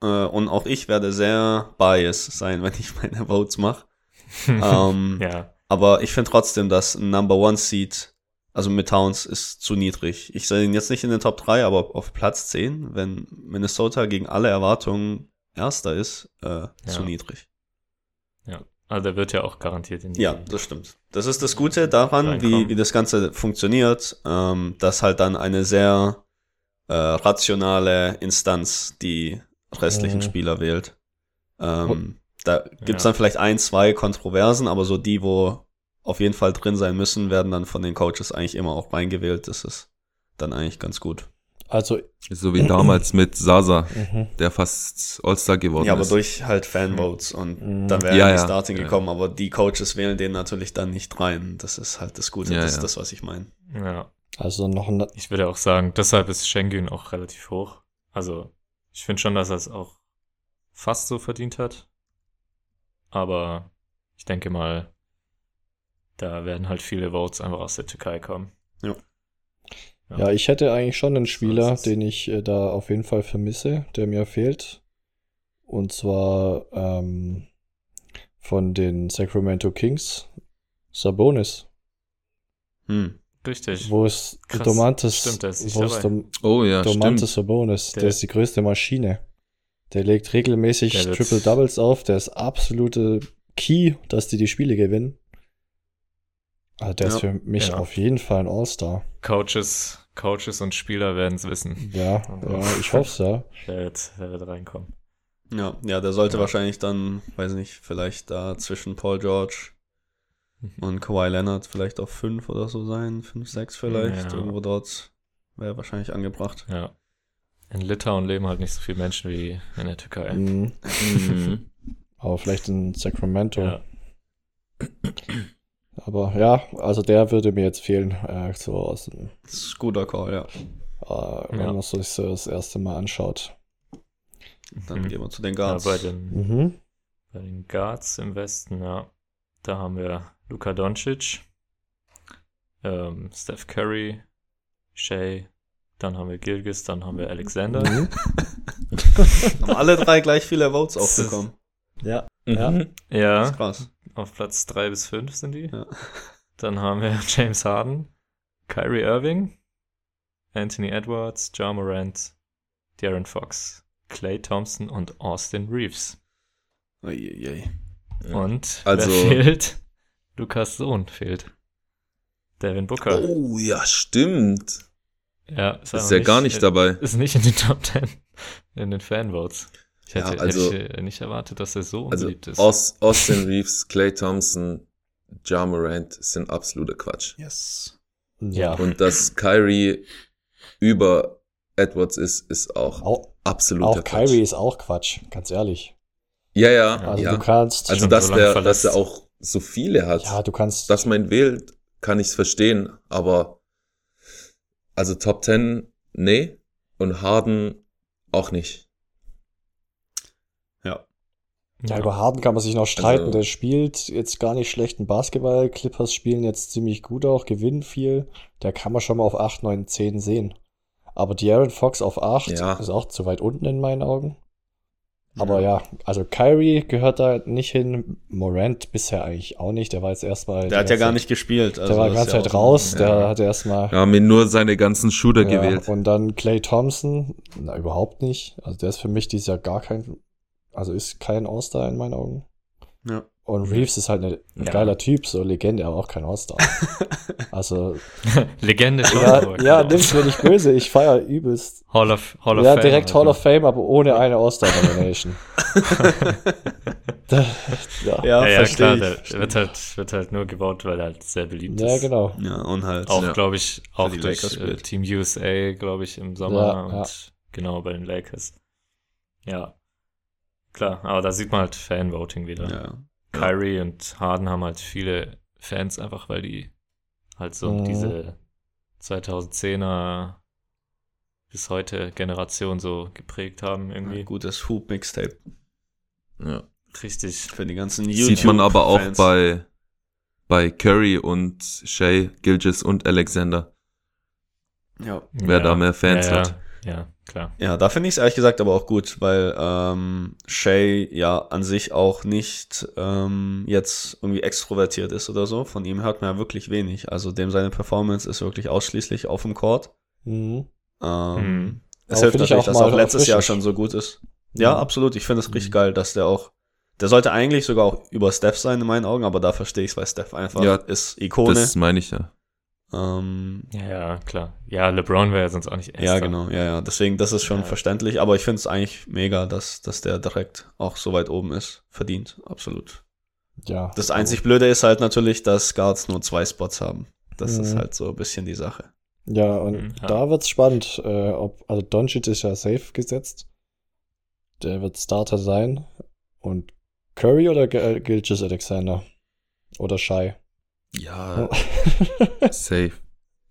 äh, und auch ich werde sehr biased sein, wenn ich meine Votes mache. ähm, ja. Aber ich finde trotzdem, dass ein Number One Seed, also mit Towns, ist zu niedrig. Ich sehe ihn jetzt nicht in den Top 3, aber auf Platz 10, wenn Minnesota gegen alle Erwartungen Erster ist, äh, zu Ja. niedrig. Also der wird ja auch garantiert in die Ja, das stimmt. Das ist das Gute daran, wie, wie das Ganze funktioniert, ähm, dass halt dann eine sehr äh, rationale Instanz die restlichen Mhm. Spieler wählt. Ähm, da gibt's Ja. dann vielleicht ein, zwei Kontroversen, aber so die, wo auf jeden Fall drin sein müssen, werden dann von den Coaches eigentlich immer auch reingewählt. Das ist dann eigentlich ganz gut. Also, So wie damals mit Sasa, mhm. der fast All-Star geworden Ja, aber ist. durch halt Fanvotes und Mhm. dann wäre Ja, ja, die ja. Starting Ja, ja. gekommen, aber die Coaches wählen den natürlich dann nicht rein. Das ist halt das Gute, Ja, das ja. ist das, was ich meine. Ja. also noch ein, Ich würde auch sagen, deshalb ist Schengen auch relativ hoch. Also, ich finde schon, dass er es auch fast so verdient hat. Aber ich denke mal, da werden halt viele Votes einfach aus der Türkei kommen. Ja. Ja, ich hätte eigentlich schon einen Spieler, den ich äh, da auf jeden Fall vermisse, der mir fehlt. Und zwar ähm, von den Sacramento Kings, Sabonis. Hm. Richtig. Wo ist Krass. Domantas, Stimmt, der ist nicht wo ist. Dom, oh ja, Domantas stimmt. Sabonis? Der, Der- ist die größte Maschine. Der legt regelmäßig Triple Doubles auf. Der ist absolute Key, dass die die Spiele gewinnen. Also der ist Ja. für mich Ja. auf jeden Fall ein All-Star. Coaches, Coaches und Spieler werden es wissen. Ja, ja, ich hoffe es ja. Wer wird, wer wird reinkommen. Ja, ja, der sollte Ja. wahrscheinlich dann, weiß nicht, vielleicht da zwischen Paul George Mhm. und Kawhi Leonard vielleicht auf fünf oder so sein, fünf, sechs vielleicht, Ja. irgendwo dort wäre wahrscheinlich angebracht. Ja. In Litauen leben halt nicht so viele Menschen wie in der Türkei. Mhm. Mhm. Aber vielleicht in Sacramento. Ja. Aber ja, also der würde mir jetzt fehlen, äh, so aus dem, Das ist ein guter Call, ja. äh, wenn Ja. man sich so das erste Mal anschaut. Dann Mhm. gehen wir zu den Ja, Guards. bei den Mhm. Bei den Guards im Westen, ja. Da haben wir Luka Doncic, ähm, Steph Curry, Shea, dann haben wir Gilgis, dann haben wir Alexander. Mhm. Haben alle drei gleich viele Votes aufbekommen. Ja. Ja. Ja. Das Ja, ist krass. Auf Platz 3 bis 5 sind die. Ja. Dann haben wir James Harden, Kyrie Irving, Anthony Edwards, Ja Morant, Darren Fox, Clay Thompson und Austin Reeves. Uiuiui. Ja. Und Also- wer fehlt? Lukas Sohn fehlt. Devin Booker. Oh ja, stimmt. Ja, ist, Ist ja gar nicht dabei. Ist nicht in den Top 10 in den Fanvotes. Ich Ja, hätte, also- hätte ich nicht erwartet, dass er so Also unbeliebt ist. Aus, Austin Reeves, Clay Thompson, Ja Morant sind absoluter Quatsch. Yes. Ja. Und dass Kyrie über Edwards ist, ist auch Auch, absoluter auch Quatsch. Kyrie ist auch Quatsch, ganz ehrlich. Ja, ja, Also ja. du kannst, also dass, so der, verletzt. dass er auch so viele hat, ja, du kannst, dass man ihn wählt, kann ich's verstehen, aber also Top 10, nee, und Harden auch nicht. Ja. ja, über Harden kann man sich noch streiten. Also- der spielt jetzt gar nicht schlechten Basketball. Clippers spielen jetzt ziemlich gut auch, gewinnen viel. Der kann man schon mal auf 8, 9, 10 sehen. Aber De'Aaron Fox auf 8 Ja. ist auch zu weit unten in meinen Augen. Aber ja, also Kyrie gehört da nicht hin. Morant bisher eigentlich auch nicht. Der war jetzt erstmal. Der hat ja gar nicht gespielt. Der war das ganz ist ja Zeit raus. Ja. Der hat erstmal. Wir haben ihn nur seine ganzen Shooter Ja, gewählt. und dann Clay Thompson, na, überhaupt nicht. Also der ist für mich dieses Jahr gar kein, also ist kein All-Star in meinen Augen. Ja. Und Reeves ist halt eine, ein Ja. geiler Typ, so Legende, aber auch kein All-Star. also, Legende schon. ja, ja genau. nimm's mir nicht böse, ich feier übelst. Hall of, Hall of ja, Fame. direkt also. Hall of Fame, aber ohne eine All-Star-Nomination. Ja. Ja, Ja, ja verstehe klar, ich. der wird halt, wird halt nur gebaut, weil er halt sehr beliebt ja, ist. genau. ich. Ja, und halt. Auch, Ja. glaube ich, auch durch äh. Team USA, glaube ich, im Sommer Ja, und ja. genau bei den Lakers. Ja. Klar, aber da sieht man halt Fanvoting wieder. Ja. Kyrie und Harden haben halt viele Fans, einfach weil die halt so Mhm. diese 2010er bis heute Generation so geprägt haben irgendwie. Ein gutes Hoop-Mixtape Ja. Richtig. für die ganzen Sieht man aber auch bei, bei Curry und Shea, Gilgis und Alexander, Ja. wer da mehr Fans ja, hat. Ja, klar. Ja, da finde ich es ehrlich gesagt aber auch gut, weil ähm, Shay ja an sich auch nicht ähm, jetzt irgendwie extrovertiert ist oder so. Von ihm hört man ja wirklich wenig. Also dem seine Performance ist wirklich ausschließlich auf dem Court. Mhm. Ähm, Mhm. Es hilft natürlich, auch dass er auch letztes Jahr schon so gut ist. Ja, Ja. absolut. Ich finde es richtig Mhm. geil, dass der auch. Der sollte eigentlich sogar auch über Steph sein in meinen Augen, aber da verstehe ich es, weil Steph einfach Ja, ist Ikone. Das meine ich ja. Ähm, Ja, ja, klar. Ja, LeBron wäre ja sonst auch nicht ja, Erster. genau, ja, ja. Deswegen, das ist schon Ja. verständlich, aber ich finde es eigentlich mega, dass, dass der direkt auch so weit oben ist. Verdient, absolut. Ja. Das einzig Blöde ist halt natürlich, dass Guards nur zwei Spots haben. Das ist Mhm. halt so ein bisschen die Sache. Ja, und Mhm, ja. da wird's spannend, äh, ob, also Doncic ist ja safe gesetzt. Der wird Starter sein. Und Curry oder Gilgis Alexander? Oder Shy? Ja, safe.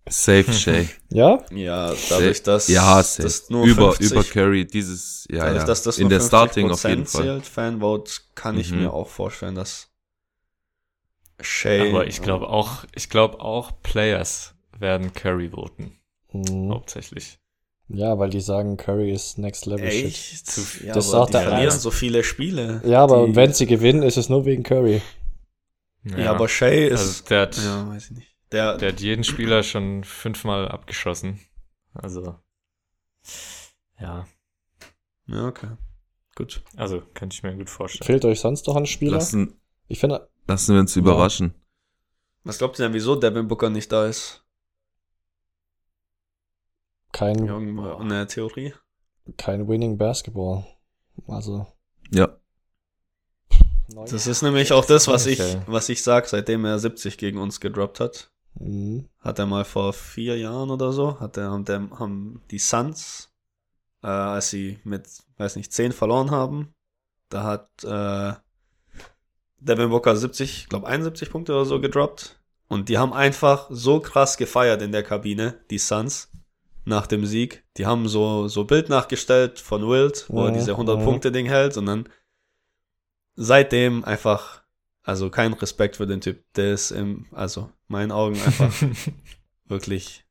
Safe Shay. ja? Ja, dadurch, dass ja, safe. das nur über, 50 über Curry, dieses, ja, dadurch, ja. dass das In der 50% Starting auf jeden Fall. zählt, Fanvote, kann ich Mhm. mir auch vorstellen, dass Shay. Aber ich glaube auch, ich glaube auch Players werden Curry voten. Mhm. Hauptsächlich. Ja, weil die sagen, Curry ist Next Level Shit. Echt? Zu viel. Ja, Das aber sagt die der verlieren so viele Spiele. Ja, aber wenn sie gewinnen, ist es nur wegen Curry. Ja, aber Shay ist. also der hat, ja, weiß ich nicht. Der, der hat jeden Spieler schon fünfmal abgeschossen. Also, ja, ja, okay. Gut. also könnte ich mir gut vorstellen. Fehlt euch sonst noch ein Spieler? Lassen, Ich finde, lassen wir uns überraschen. Was glaubt ihr denn, wieso Devin Booker nicht da ist? kein, Irgendwo eine Theorie? kein Winning Basketball. Also. Ja. Das ist nämlich auch das, was ich, was ich sag, seitdem er 70 gegen uns gedroppt hat. Mhm. Hat er mal vor vier Jahren oder so, hat er, haben, der, haben die Suns, äh, als sie mit, weiß nicht, 10 verloren haben, da hat äh, Devin Booker 70, glaube 71 Punkte oder so gedroppt. Und die haben einfach so krass gefeiert in der Kabine, die Suns, nach dem Sieg. Die haben so, so Bild nachgestellt von Wild, wo er Mhm, diese mhm. 100-Punkte-Ding hält und dann seitdem einfach, also kein Respekt für den Typ. Der ist im, also meinen Augen einfach wirklich,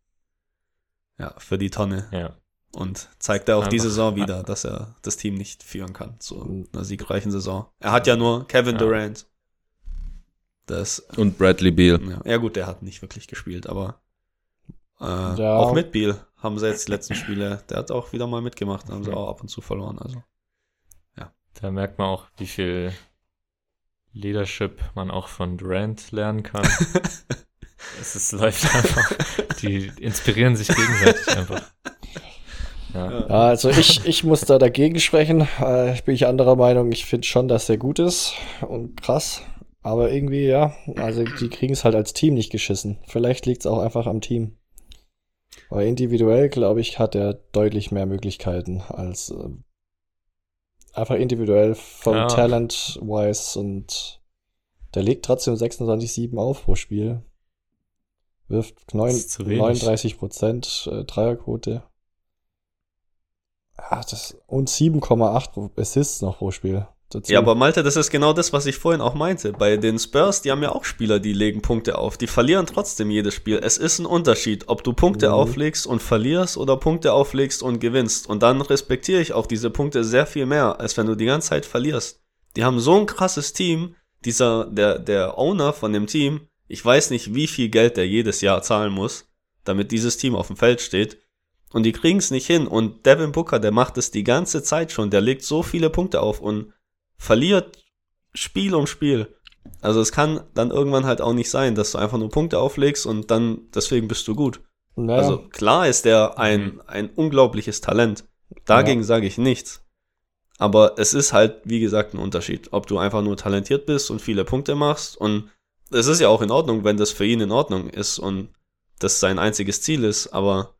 ja, für die Tonne. Ja. Und zeigt er auch die Einfach- Saison wieder, dass er das Team nicht führen kann zu einer siegreichen Saison. Er hat ja nur Kevin Ja. Durant. Das, Und Bradley Beal. ja, ja gut, der hat nicht wirklich gespielt, aber äh, Ja. auch mit Beal haben sie jetzt die letzten Spiele, der hat auch wieder mal mitgemacht, haben sie auch ab und zu verloren, also. Da merkt man auch, wie viel Leadership man auch von Durant lernen kann. es ist, läuft einfach. Die inspirieren sich gegenseitig einfach. Ja. Ja. Also ich, ich muss da dagegen sprechen. Äh, ich bin ich anderer Meinung. Ich finde schon, dass er gut ist und krass. Aber irgendwie, ja, also die kriegen es halt als Team nicht geschissen. Vielleicht liegt es auch einfach am Team. Aber individuell, glaube ich, hat er deutlich mehr Möglichkeiten als äh, einfach individuell vom Ja. Talent-wise und der legt trotzdem 26,7 auf pro Spiel. Wirft neun, Das ist zu wenig. 39 Prozent äh, Dreierquote. Ja, das, und 7,8 Assists noch pro Spiel. Dazu. Ja, aber Malte, das ist genau das, was ich vorhin auch meinte. Bei den Spurs, die haben ja auch Spieler, die legen Punkte auf. Die verlieren trotzdem jedes Spiel. Es ist ein Unterschied, ob du Punkte Mhm. auflegst und verlierst oder Punkte auflegst und gewinnst. Und dann respektiere ich auch diese Punkte sehr viel mehr, als wenn du die ganze Zeit verlierst. Die haben so ein krasses Team. Dieser, der, der Owner von dem Team, ich weiß nicht, wie viel Geld der jedes Jahr zahlen muss, damit dieses Team auf dem Feld steht. Und die kriegen es nicht hin. Und Devin Booker, der macht es die ganze Zeit schon. Der legt so viele Punkte auf und verliert Spiel um Spiel. Also es kann dann irgendwann halt auch nicht sein, dass du einfach nur Punkte auflegst und dann deswegen bist du gut. naja, Also klar ist der ein, ein unglaubliches Talent. Dagegen sage ich nichts. Aber es ist halt, wie gesagt, ein Unterschied, ob du einfach nur talentiert bist und viele Punkte machst. Und es ist ja auch in Ordnung, wenn das für ihn in Ordnung ist und das sein einziges Ziel ist. Aber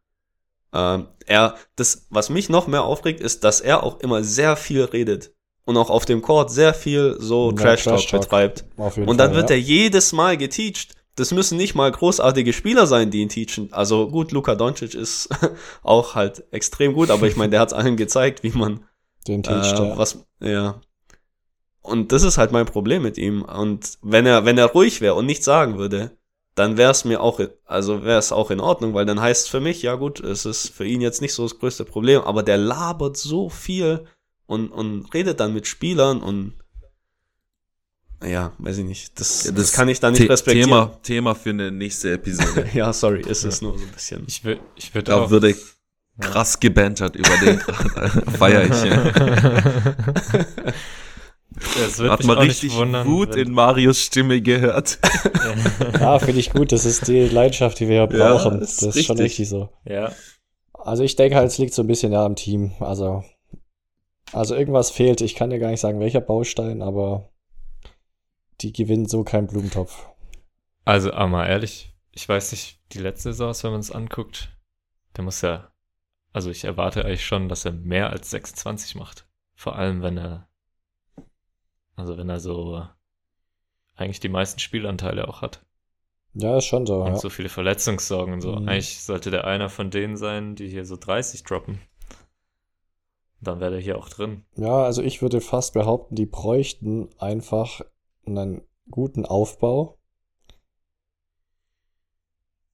ähm, er, das, was mich noch mehr aufregt, ist, dass er auch immer sehr viel redet und auch auf dem Court sehr viel so Ja, Trash Talk Trash-Talk. betreibt. auf jeden Und dann Fall, wird ja. er jedes Mal geteacht. Das müssen nicht mal großartige Spieler sein, die ihn teachen. Also gut, Luka Doncic ist auch halt extrem gut, aber ich meine, der hat es allen gezeigt, wie man den äh, Teach, ja. was, ja. Und das ist halt mein Problem mit ihm. Und wenn er, wenn er ruhig wäre und nichts sagen würde, dann wäre es mir auch, also wäre es auch in Ordnung, weil dann heißt für mich, ja gut, es ist für ihn jetzt nicht so das größte Problem, aber der labert so viel und, und redet dann mit Spielern und ja, weiß ich nicht. Das, Ja, das, kann ich da nicht The- respektieren. Thema, Thema für eine nächste Episode. Ja, sorry, ist es nur so ein bisschen. Ich würde ich würd Da auch. würde krass gebantert über den. Feier ich. Ja. Es wird Hat mich man richtig wundern, Wut wenn- in Marius Stimme gehört. Ja, finde ich gut. Das ist die Leidenschaft, die wir hier Ja, brauchen. ist das ist schon richtig. richtig so. ja, Also ich denke halt, es liegt so ein bisschen ja am Team. Also, also irgendwas fehlt. Ich kann dir gar nicht sagen, welcher Baustein, aber die gewinnen so keinen Blumentopf. also aber mal ehrlich, ich weiß nicht, die letzte Saison, wenn man es anguckt, der muss ja, also ich erwarte eigentlich schon, dass er mehr als 26 macht. Vor allem, wenn er, also wenn er so eigentlich die meisten Spielanteile auch hat. Ja, ist schon so. Und Ja. so viele Verletzungssorgen und so. Mhm. Eigentlich sollte der einer von denen sein, die hier so 30 droppen. Dann wäre der hier auch drin. ja, also ich würde fast behaupten, die bräuchten einfach einen guten Aufbau.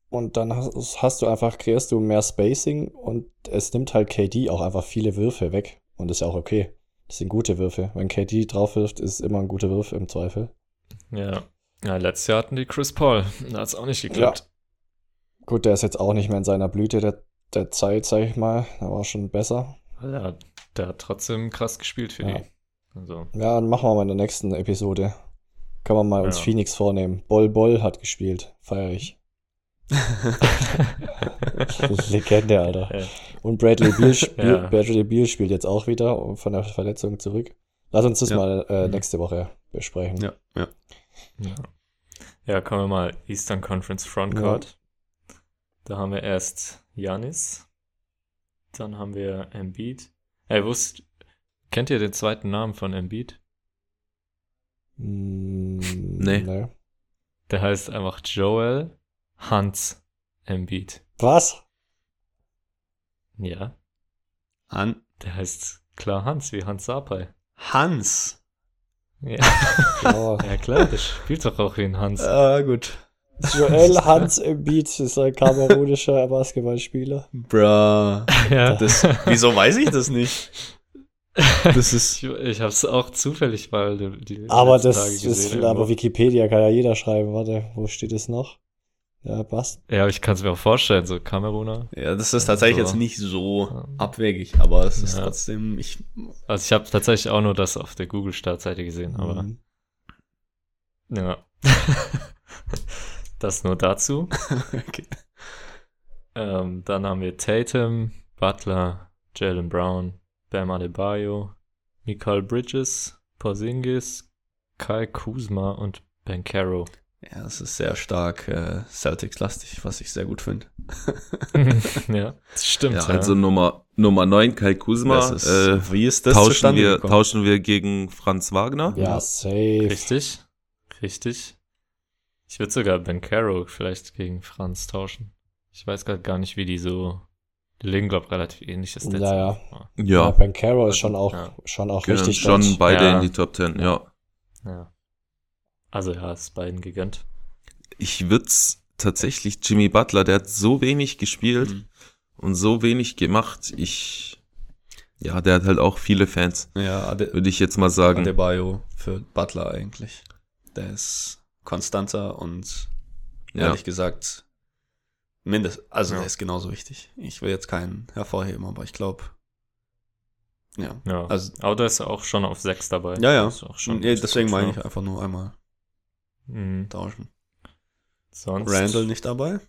Und dann hast, hast du einfach, kreierst du mehr Spacing und es nimmt halt KD auch einfach viele Würfe weg. Und ist ja auch okay. Das sind gute Würfe. Wenn KD drauf wirft, ist es immer ein guter Wurf im Zweifel. Ja. Ja, letztes Jahr hatten die Chris Paul. Da hat es auch nicht geklappt. Gut, der ist jetzt auch nicht mehr in seiner Blüte der, der Zeit, sag ich mal. Der war schon besser. Ja, der hat trotzdem krass gespielt für Ja. die. Also, Ja, dann machen wir mal in der nächsten Episode. Kann man mal uns Ja. Phoenix vornehmen. Boll Boll hat gespielt. Feier ich. Legende, Alter. Ja. Und Bradley Beal, spiel, Ja. Bradley Beal spielt jetzt auch wieder von der Verletzung zurück. Lass uns das Ja. mal äh, Mhm. nächste Woche besprechen. Ja, ja. ja. ja, kommen wir mal Eastern Conference Frontcourt. Da haben wir erst Janis. Dann haben wir Embiid. Ey, wusst, kennt ihr den zweiten Namen von Embiid? Mm, Nee. nee. Der heißt einfach Joel Hans Embiid. Was? Ja, Han der heißt klar Hans, wie Hans Sapai. Hans. Ja, Ja. ja klar, der spielt doch auch wie ein Hans. Ah, gut. Joel Hans Embiid ist ein kamerunischer Basketballspieler. Bruh. ja, Das, wieso weiß ich das nicht? Das ist. ich, ich habe es auch zufällig mal die, die Aber das Tage ist, gesehen aber irgendwo. Wikipedia kann ja jeder schreiben. Warte, wo steht es noch? Ja, passt. Ja, aber ich kann es mir auch vorstellen, so Kameruner. Ja, das ist tatsächlich So. jetzt nicht so abwegig, aber es ist Ja. trotzdem. Ich, Also ich habe tatsächlich auch nur das auf der Google-Startseite gesehen, aber Mhm. ja. das nur dazu. okay. Ähm, dann haben wir Tatum, Butler, Jalen Brown, Bam Adebayo, Mikael Bridges, Porzingis, Kai Kuzma und Bankero. Ja, es ist sehr stark äh, Celtics-lastig, was ich sehr gut finde. ja, das stimmt. Ja, also Nummer, Nummer 9, Kai Kuzma. Das ist, äh, wie ist das tauschen, wir, gekommen? tauschen wir gegen Franz Wagner? Ja, Ja. safe. Richtig, richtig. Ich würde sogar Bankero vielleicht gegen Franz tauschen. Ich weiß gerade gar nicht, wie die so. Die legen, glaube ich, relativ ähnliches Stats. Ja, ja. Ja, Ja, Ben Caro ist schon auch, Ja. schon auch gehören richtig schon dort. beide Ja. in die Top 10, ja. ja. Also ja, ist beiden gegönnt. Ich würde tatsächlich Jimmy Butler, der hat so wenig gespielt Mhm. und so wenig gemacht. Ich, ja, der hat halt auch viele Fans, Ja, würde ich jetzt mal sagen. Adebayo für Butler eigentlich. Der ist konstanter und ja. ehrlich gesagt, mindest, also Ja. der ist genauso wichtig. Ich will jetzt keinen hervorheben, aber ich glaube, ja. Ja. Also, Aber da ist auch schon auf 6 dabei. ja, ja. Das ist auch schon Nee, deswegen meine ja. ich einfach nur einmal Mhm. tauschen. Sonst. Randall nicht dabei?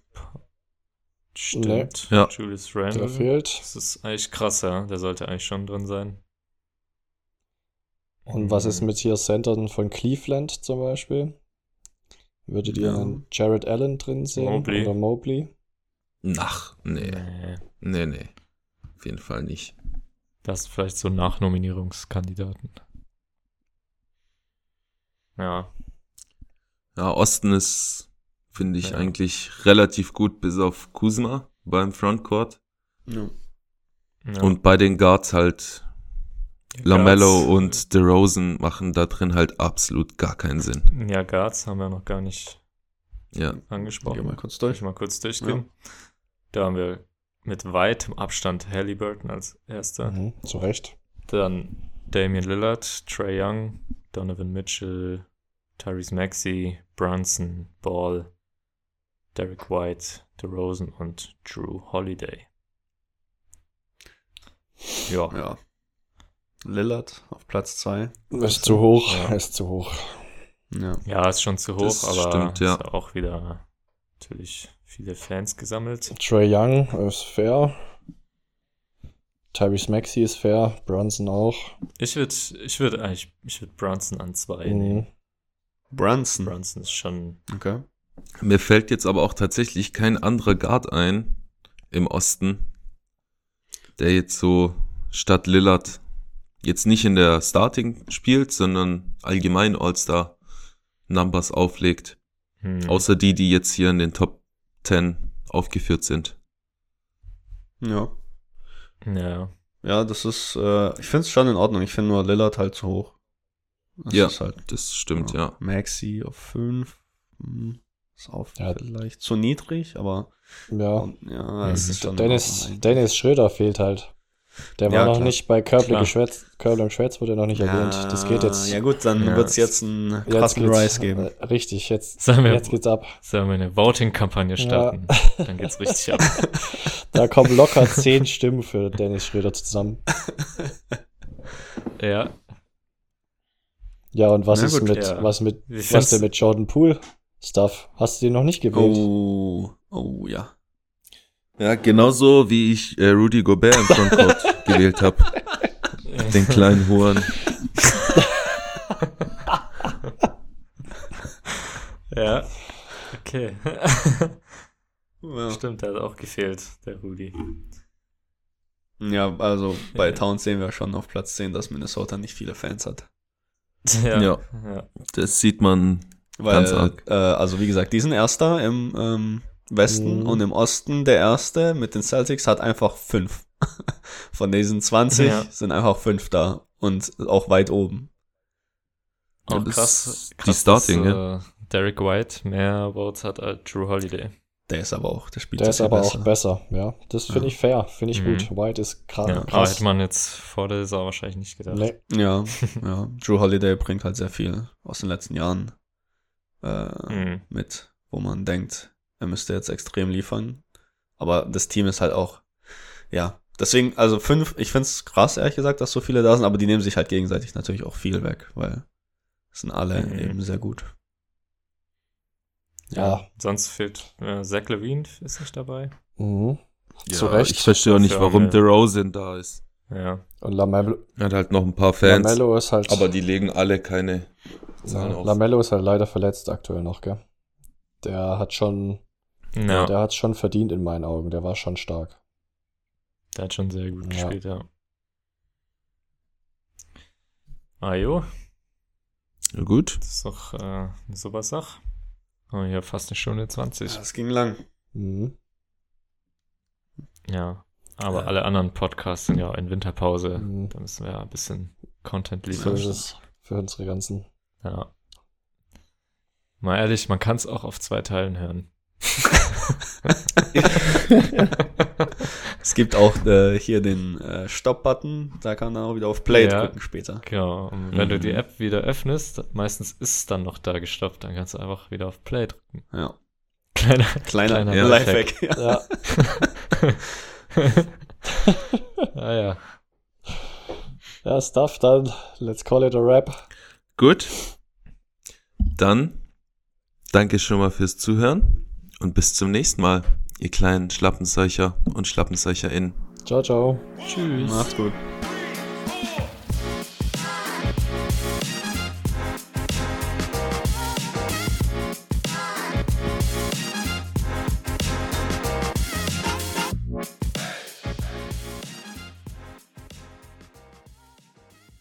Stimmt. Nee. Ja. Julius Der Randall. fehlt. Das ist eigentlich krass, ja. Der sollte eigentlich schon drin sein. Und was ist mit hier Centern von Cleveland zum Beispiel? Würdet ihr Ja. einen Jared Allen drin sehen? Mobley. Oder Mobley? Ach, nee, Nee. nee, nee. Auf jeden Fall nicht. Das ist vielleicht so Nachnominierungskandidaten. Ja. Ja, Osten ist, finde ich, Ja. eigentlich relativ gut, bis auf Kuzma beim Frontcourt. Ja. ja. Und bei den Guards halt Lamello und DeRozan machen da drin halt absolut gar keinen Sinn. Ja, Guards haben wir noch gar nicht Ja. Gehen angesprochen. wir mal kurz durch. ich mal kurz durchgehen? Da haben wir mit weitem Abstand Halliburton als erster. Mhm, zu Recht. Dann Damian Lillard, Trey Young, Donovan Mitchell, Tyrese Maxey, Brunson, Ball, Derek White, DeRozan und Drew Holiday. Ja, Ja. Lillard auf Platz 2. Ist zu hoch, Ja. ist zu hoch. Ja. ja, ist schon zu hoch, Das aber stimmt, ja. ist auch wieder natürlich viele Fans gesammelt. Trey Young ist fair. Tyrese Maxey ist fair. Brunson auch. Ich würde ich würd eigentlich, ich würde Brunson an zwei Mhm. nehmen. Brunson. Brunson ist schon, Okay. Mir fällt jetzt aber auch tatsächlich kein anderer Guard ein im Osten, der jetzt so statt Lillard jetzt nicht in der Starting spielt, sondern allgemein All-Star Numbers auflegt. hm, Außer die, die jetzt hier in den Top 10 aufgeführt sind. Ja. ja, Ja, das ist, äh, ich finde es schon in Ordnung. Ich finde nur Lillard halt zu hoch. Das Ja. ist halt, Das stimmt, ja. Maxi auf 5. Ist auch Ja. vielleicht zu niedrig, aber Ja. ja, Mhm. Dennis, Dennis Schröder fehlt halt. Der war Ja, noch klar. nicht bei Körbler Klar. geschwätzt. Körbler und Schwätz wurde noch nicht erwähnt. Das geht jetzt. Ja gut, dann Ja. wird es jetzt einen jetzt krassen geht's, Rise geben. äh, Richtig, jetzt, Sollen wir- jetzt geht's ab. sollen wir eine Voting-Kampagne starten? Dann geht's richtig ab. Da kommen locker zehn Stimmen für Dennis Schröder zusammen. Ja, Ja, und was Na ist gut, mit, ja. was mit, was denn mit Jordan Poole Stuff? Hast du den noch nicht gewählt? Oh, oh ja. Ja, genauso wie ich äh, Rudy Gobert im Frontcourt gewählt habe. Den kleinen Huren. ja, okay. Ja. Stimmt, der hat auch gefehlt, der Rudi. ja, also bei. Towns sehen wir schon auf Platz 10, dass Minnesota nicht viele Fans hat. Ja, Ja. ja. Das sieht man Weil, Ganz arg. Äh, also wie gesagt, die sind Erster im ähm, Westen Mhm. und im Osten der Erste mit den Celtics hat einfach fünf. Von diesen 20 Ja. sind einfach fünf da und auch weit oben. Ja, Auch das krass, ist krass die Starting, dass, ja. äh, Derek White mehr Votes hat als Drew Holiday. Der ist aber auch, der spielt Der ist aber besser. auch besser, ja. Das finde Ja. ich fair, finde ich Mhm. gut. White ist gerade Ja, aber krass. hätte man jetzt vor der Saison wahrscheinlich nicht gedacht. Nee, Ja, ja. Drew Holiday bringt halt sehr viel aus den letzten Jahren äh, Mhm. mit, wo man denkt, er müsste jetzt extrem liefern. Aber das Team ist halt auch, ja, deswegen, also fünf, ich find's krass, ehrlich gesagt, dass so viele da sind, aber die nehmen sich halt gegenseitig natürlich auch viel weg, weil es sind alle Mhm. eben sehr gut. ja. Sonst fehlt äh, Zach Levine ist nicht dabei. Mhm. Ja, Zu Recht. Ich verstehe auch nicht, warum wir- DeRozan da ist. Ja. Und Lamello, Er hat halt noch ein paar Fans, Lamello ist halt. aber die legen alle keine Zahlen ja, auf. Lamello ist halt leider verletzt aktuell noch, gell? Der hat schon, Ja, der hat schon verdient in meinen Augen. Der war schon stark. der hat schon sehr gut Ja. gespielt, ja. Ah jo, Ja, gut. das ist doch äh, eine super Sache. Oh, hier fast eine Stunde 20. Das ging lang. Mhm. Ja, aber Ja. alle anderen Podcasts sind ja in Winterpause. Mhm. Da müssen wir ja ein bisschen Content So liefern. ist es für unsere ganzen. Ja. Mal ehrlich, man kann es auch auf zwei Teilen hören. Es gibt auch äh, hier den äh, Stop-Button, da kann man auch wieder auf Play Ja. drücken später. Genau. Und wenn du Mhm. die App wieder öffnest, meistens ist es dann noch da gestoppt, dann kannst du einfach wieder auf Play drücken. Ja. Kleiner. Kleiner, Kleiner Ja. Lifehack. Ja. Ja. ah ja. ja, Stuff, dann let's call it a wrap. Gut. Dann danke schon mal fürs Zuhören und bis zum nächsten Mal, ihr kleinen Schlappenseucher und SchlappenseucherInnen. Ciao, ciao. Tschüss. Macht's gut.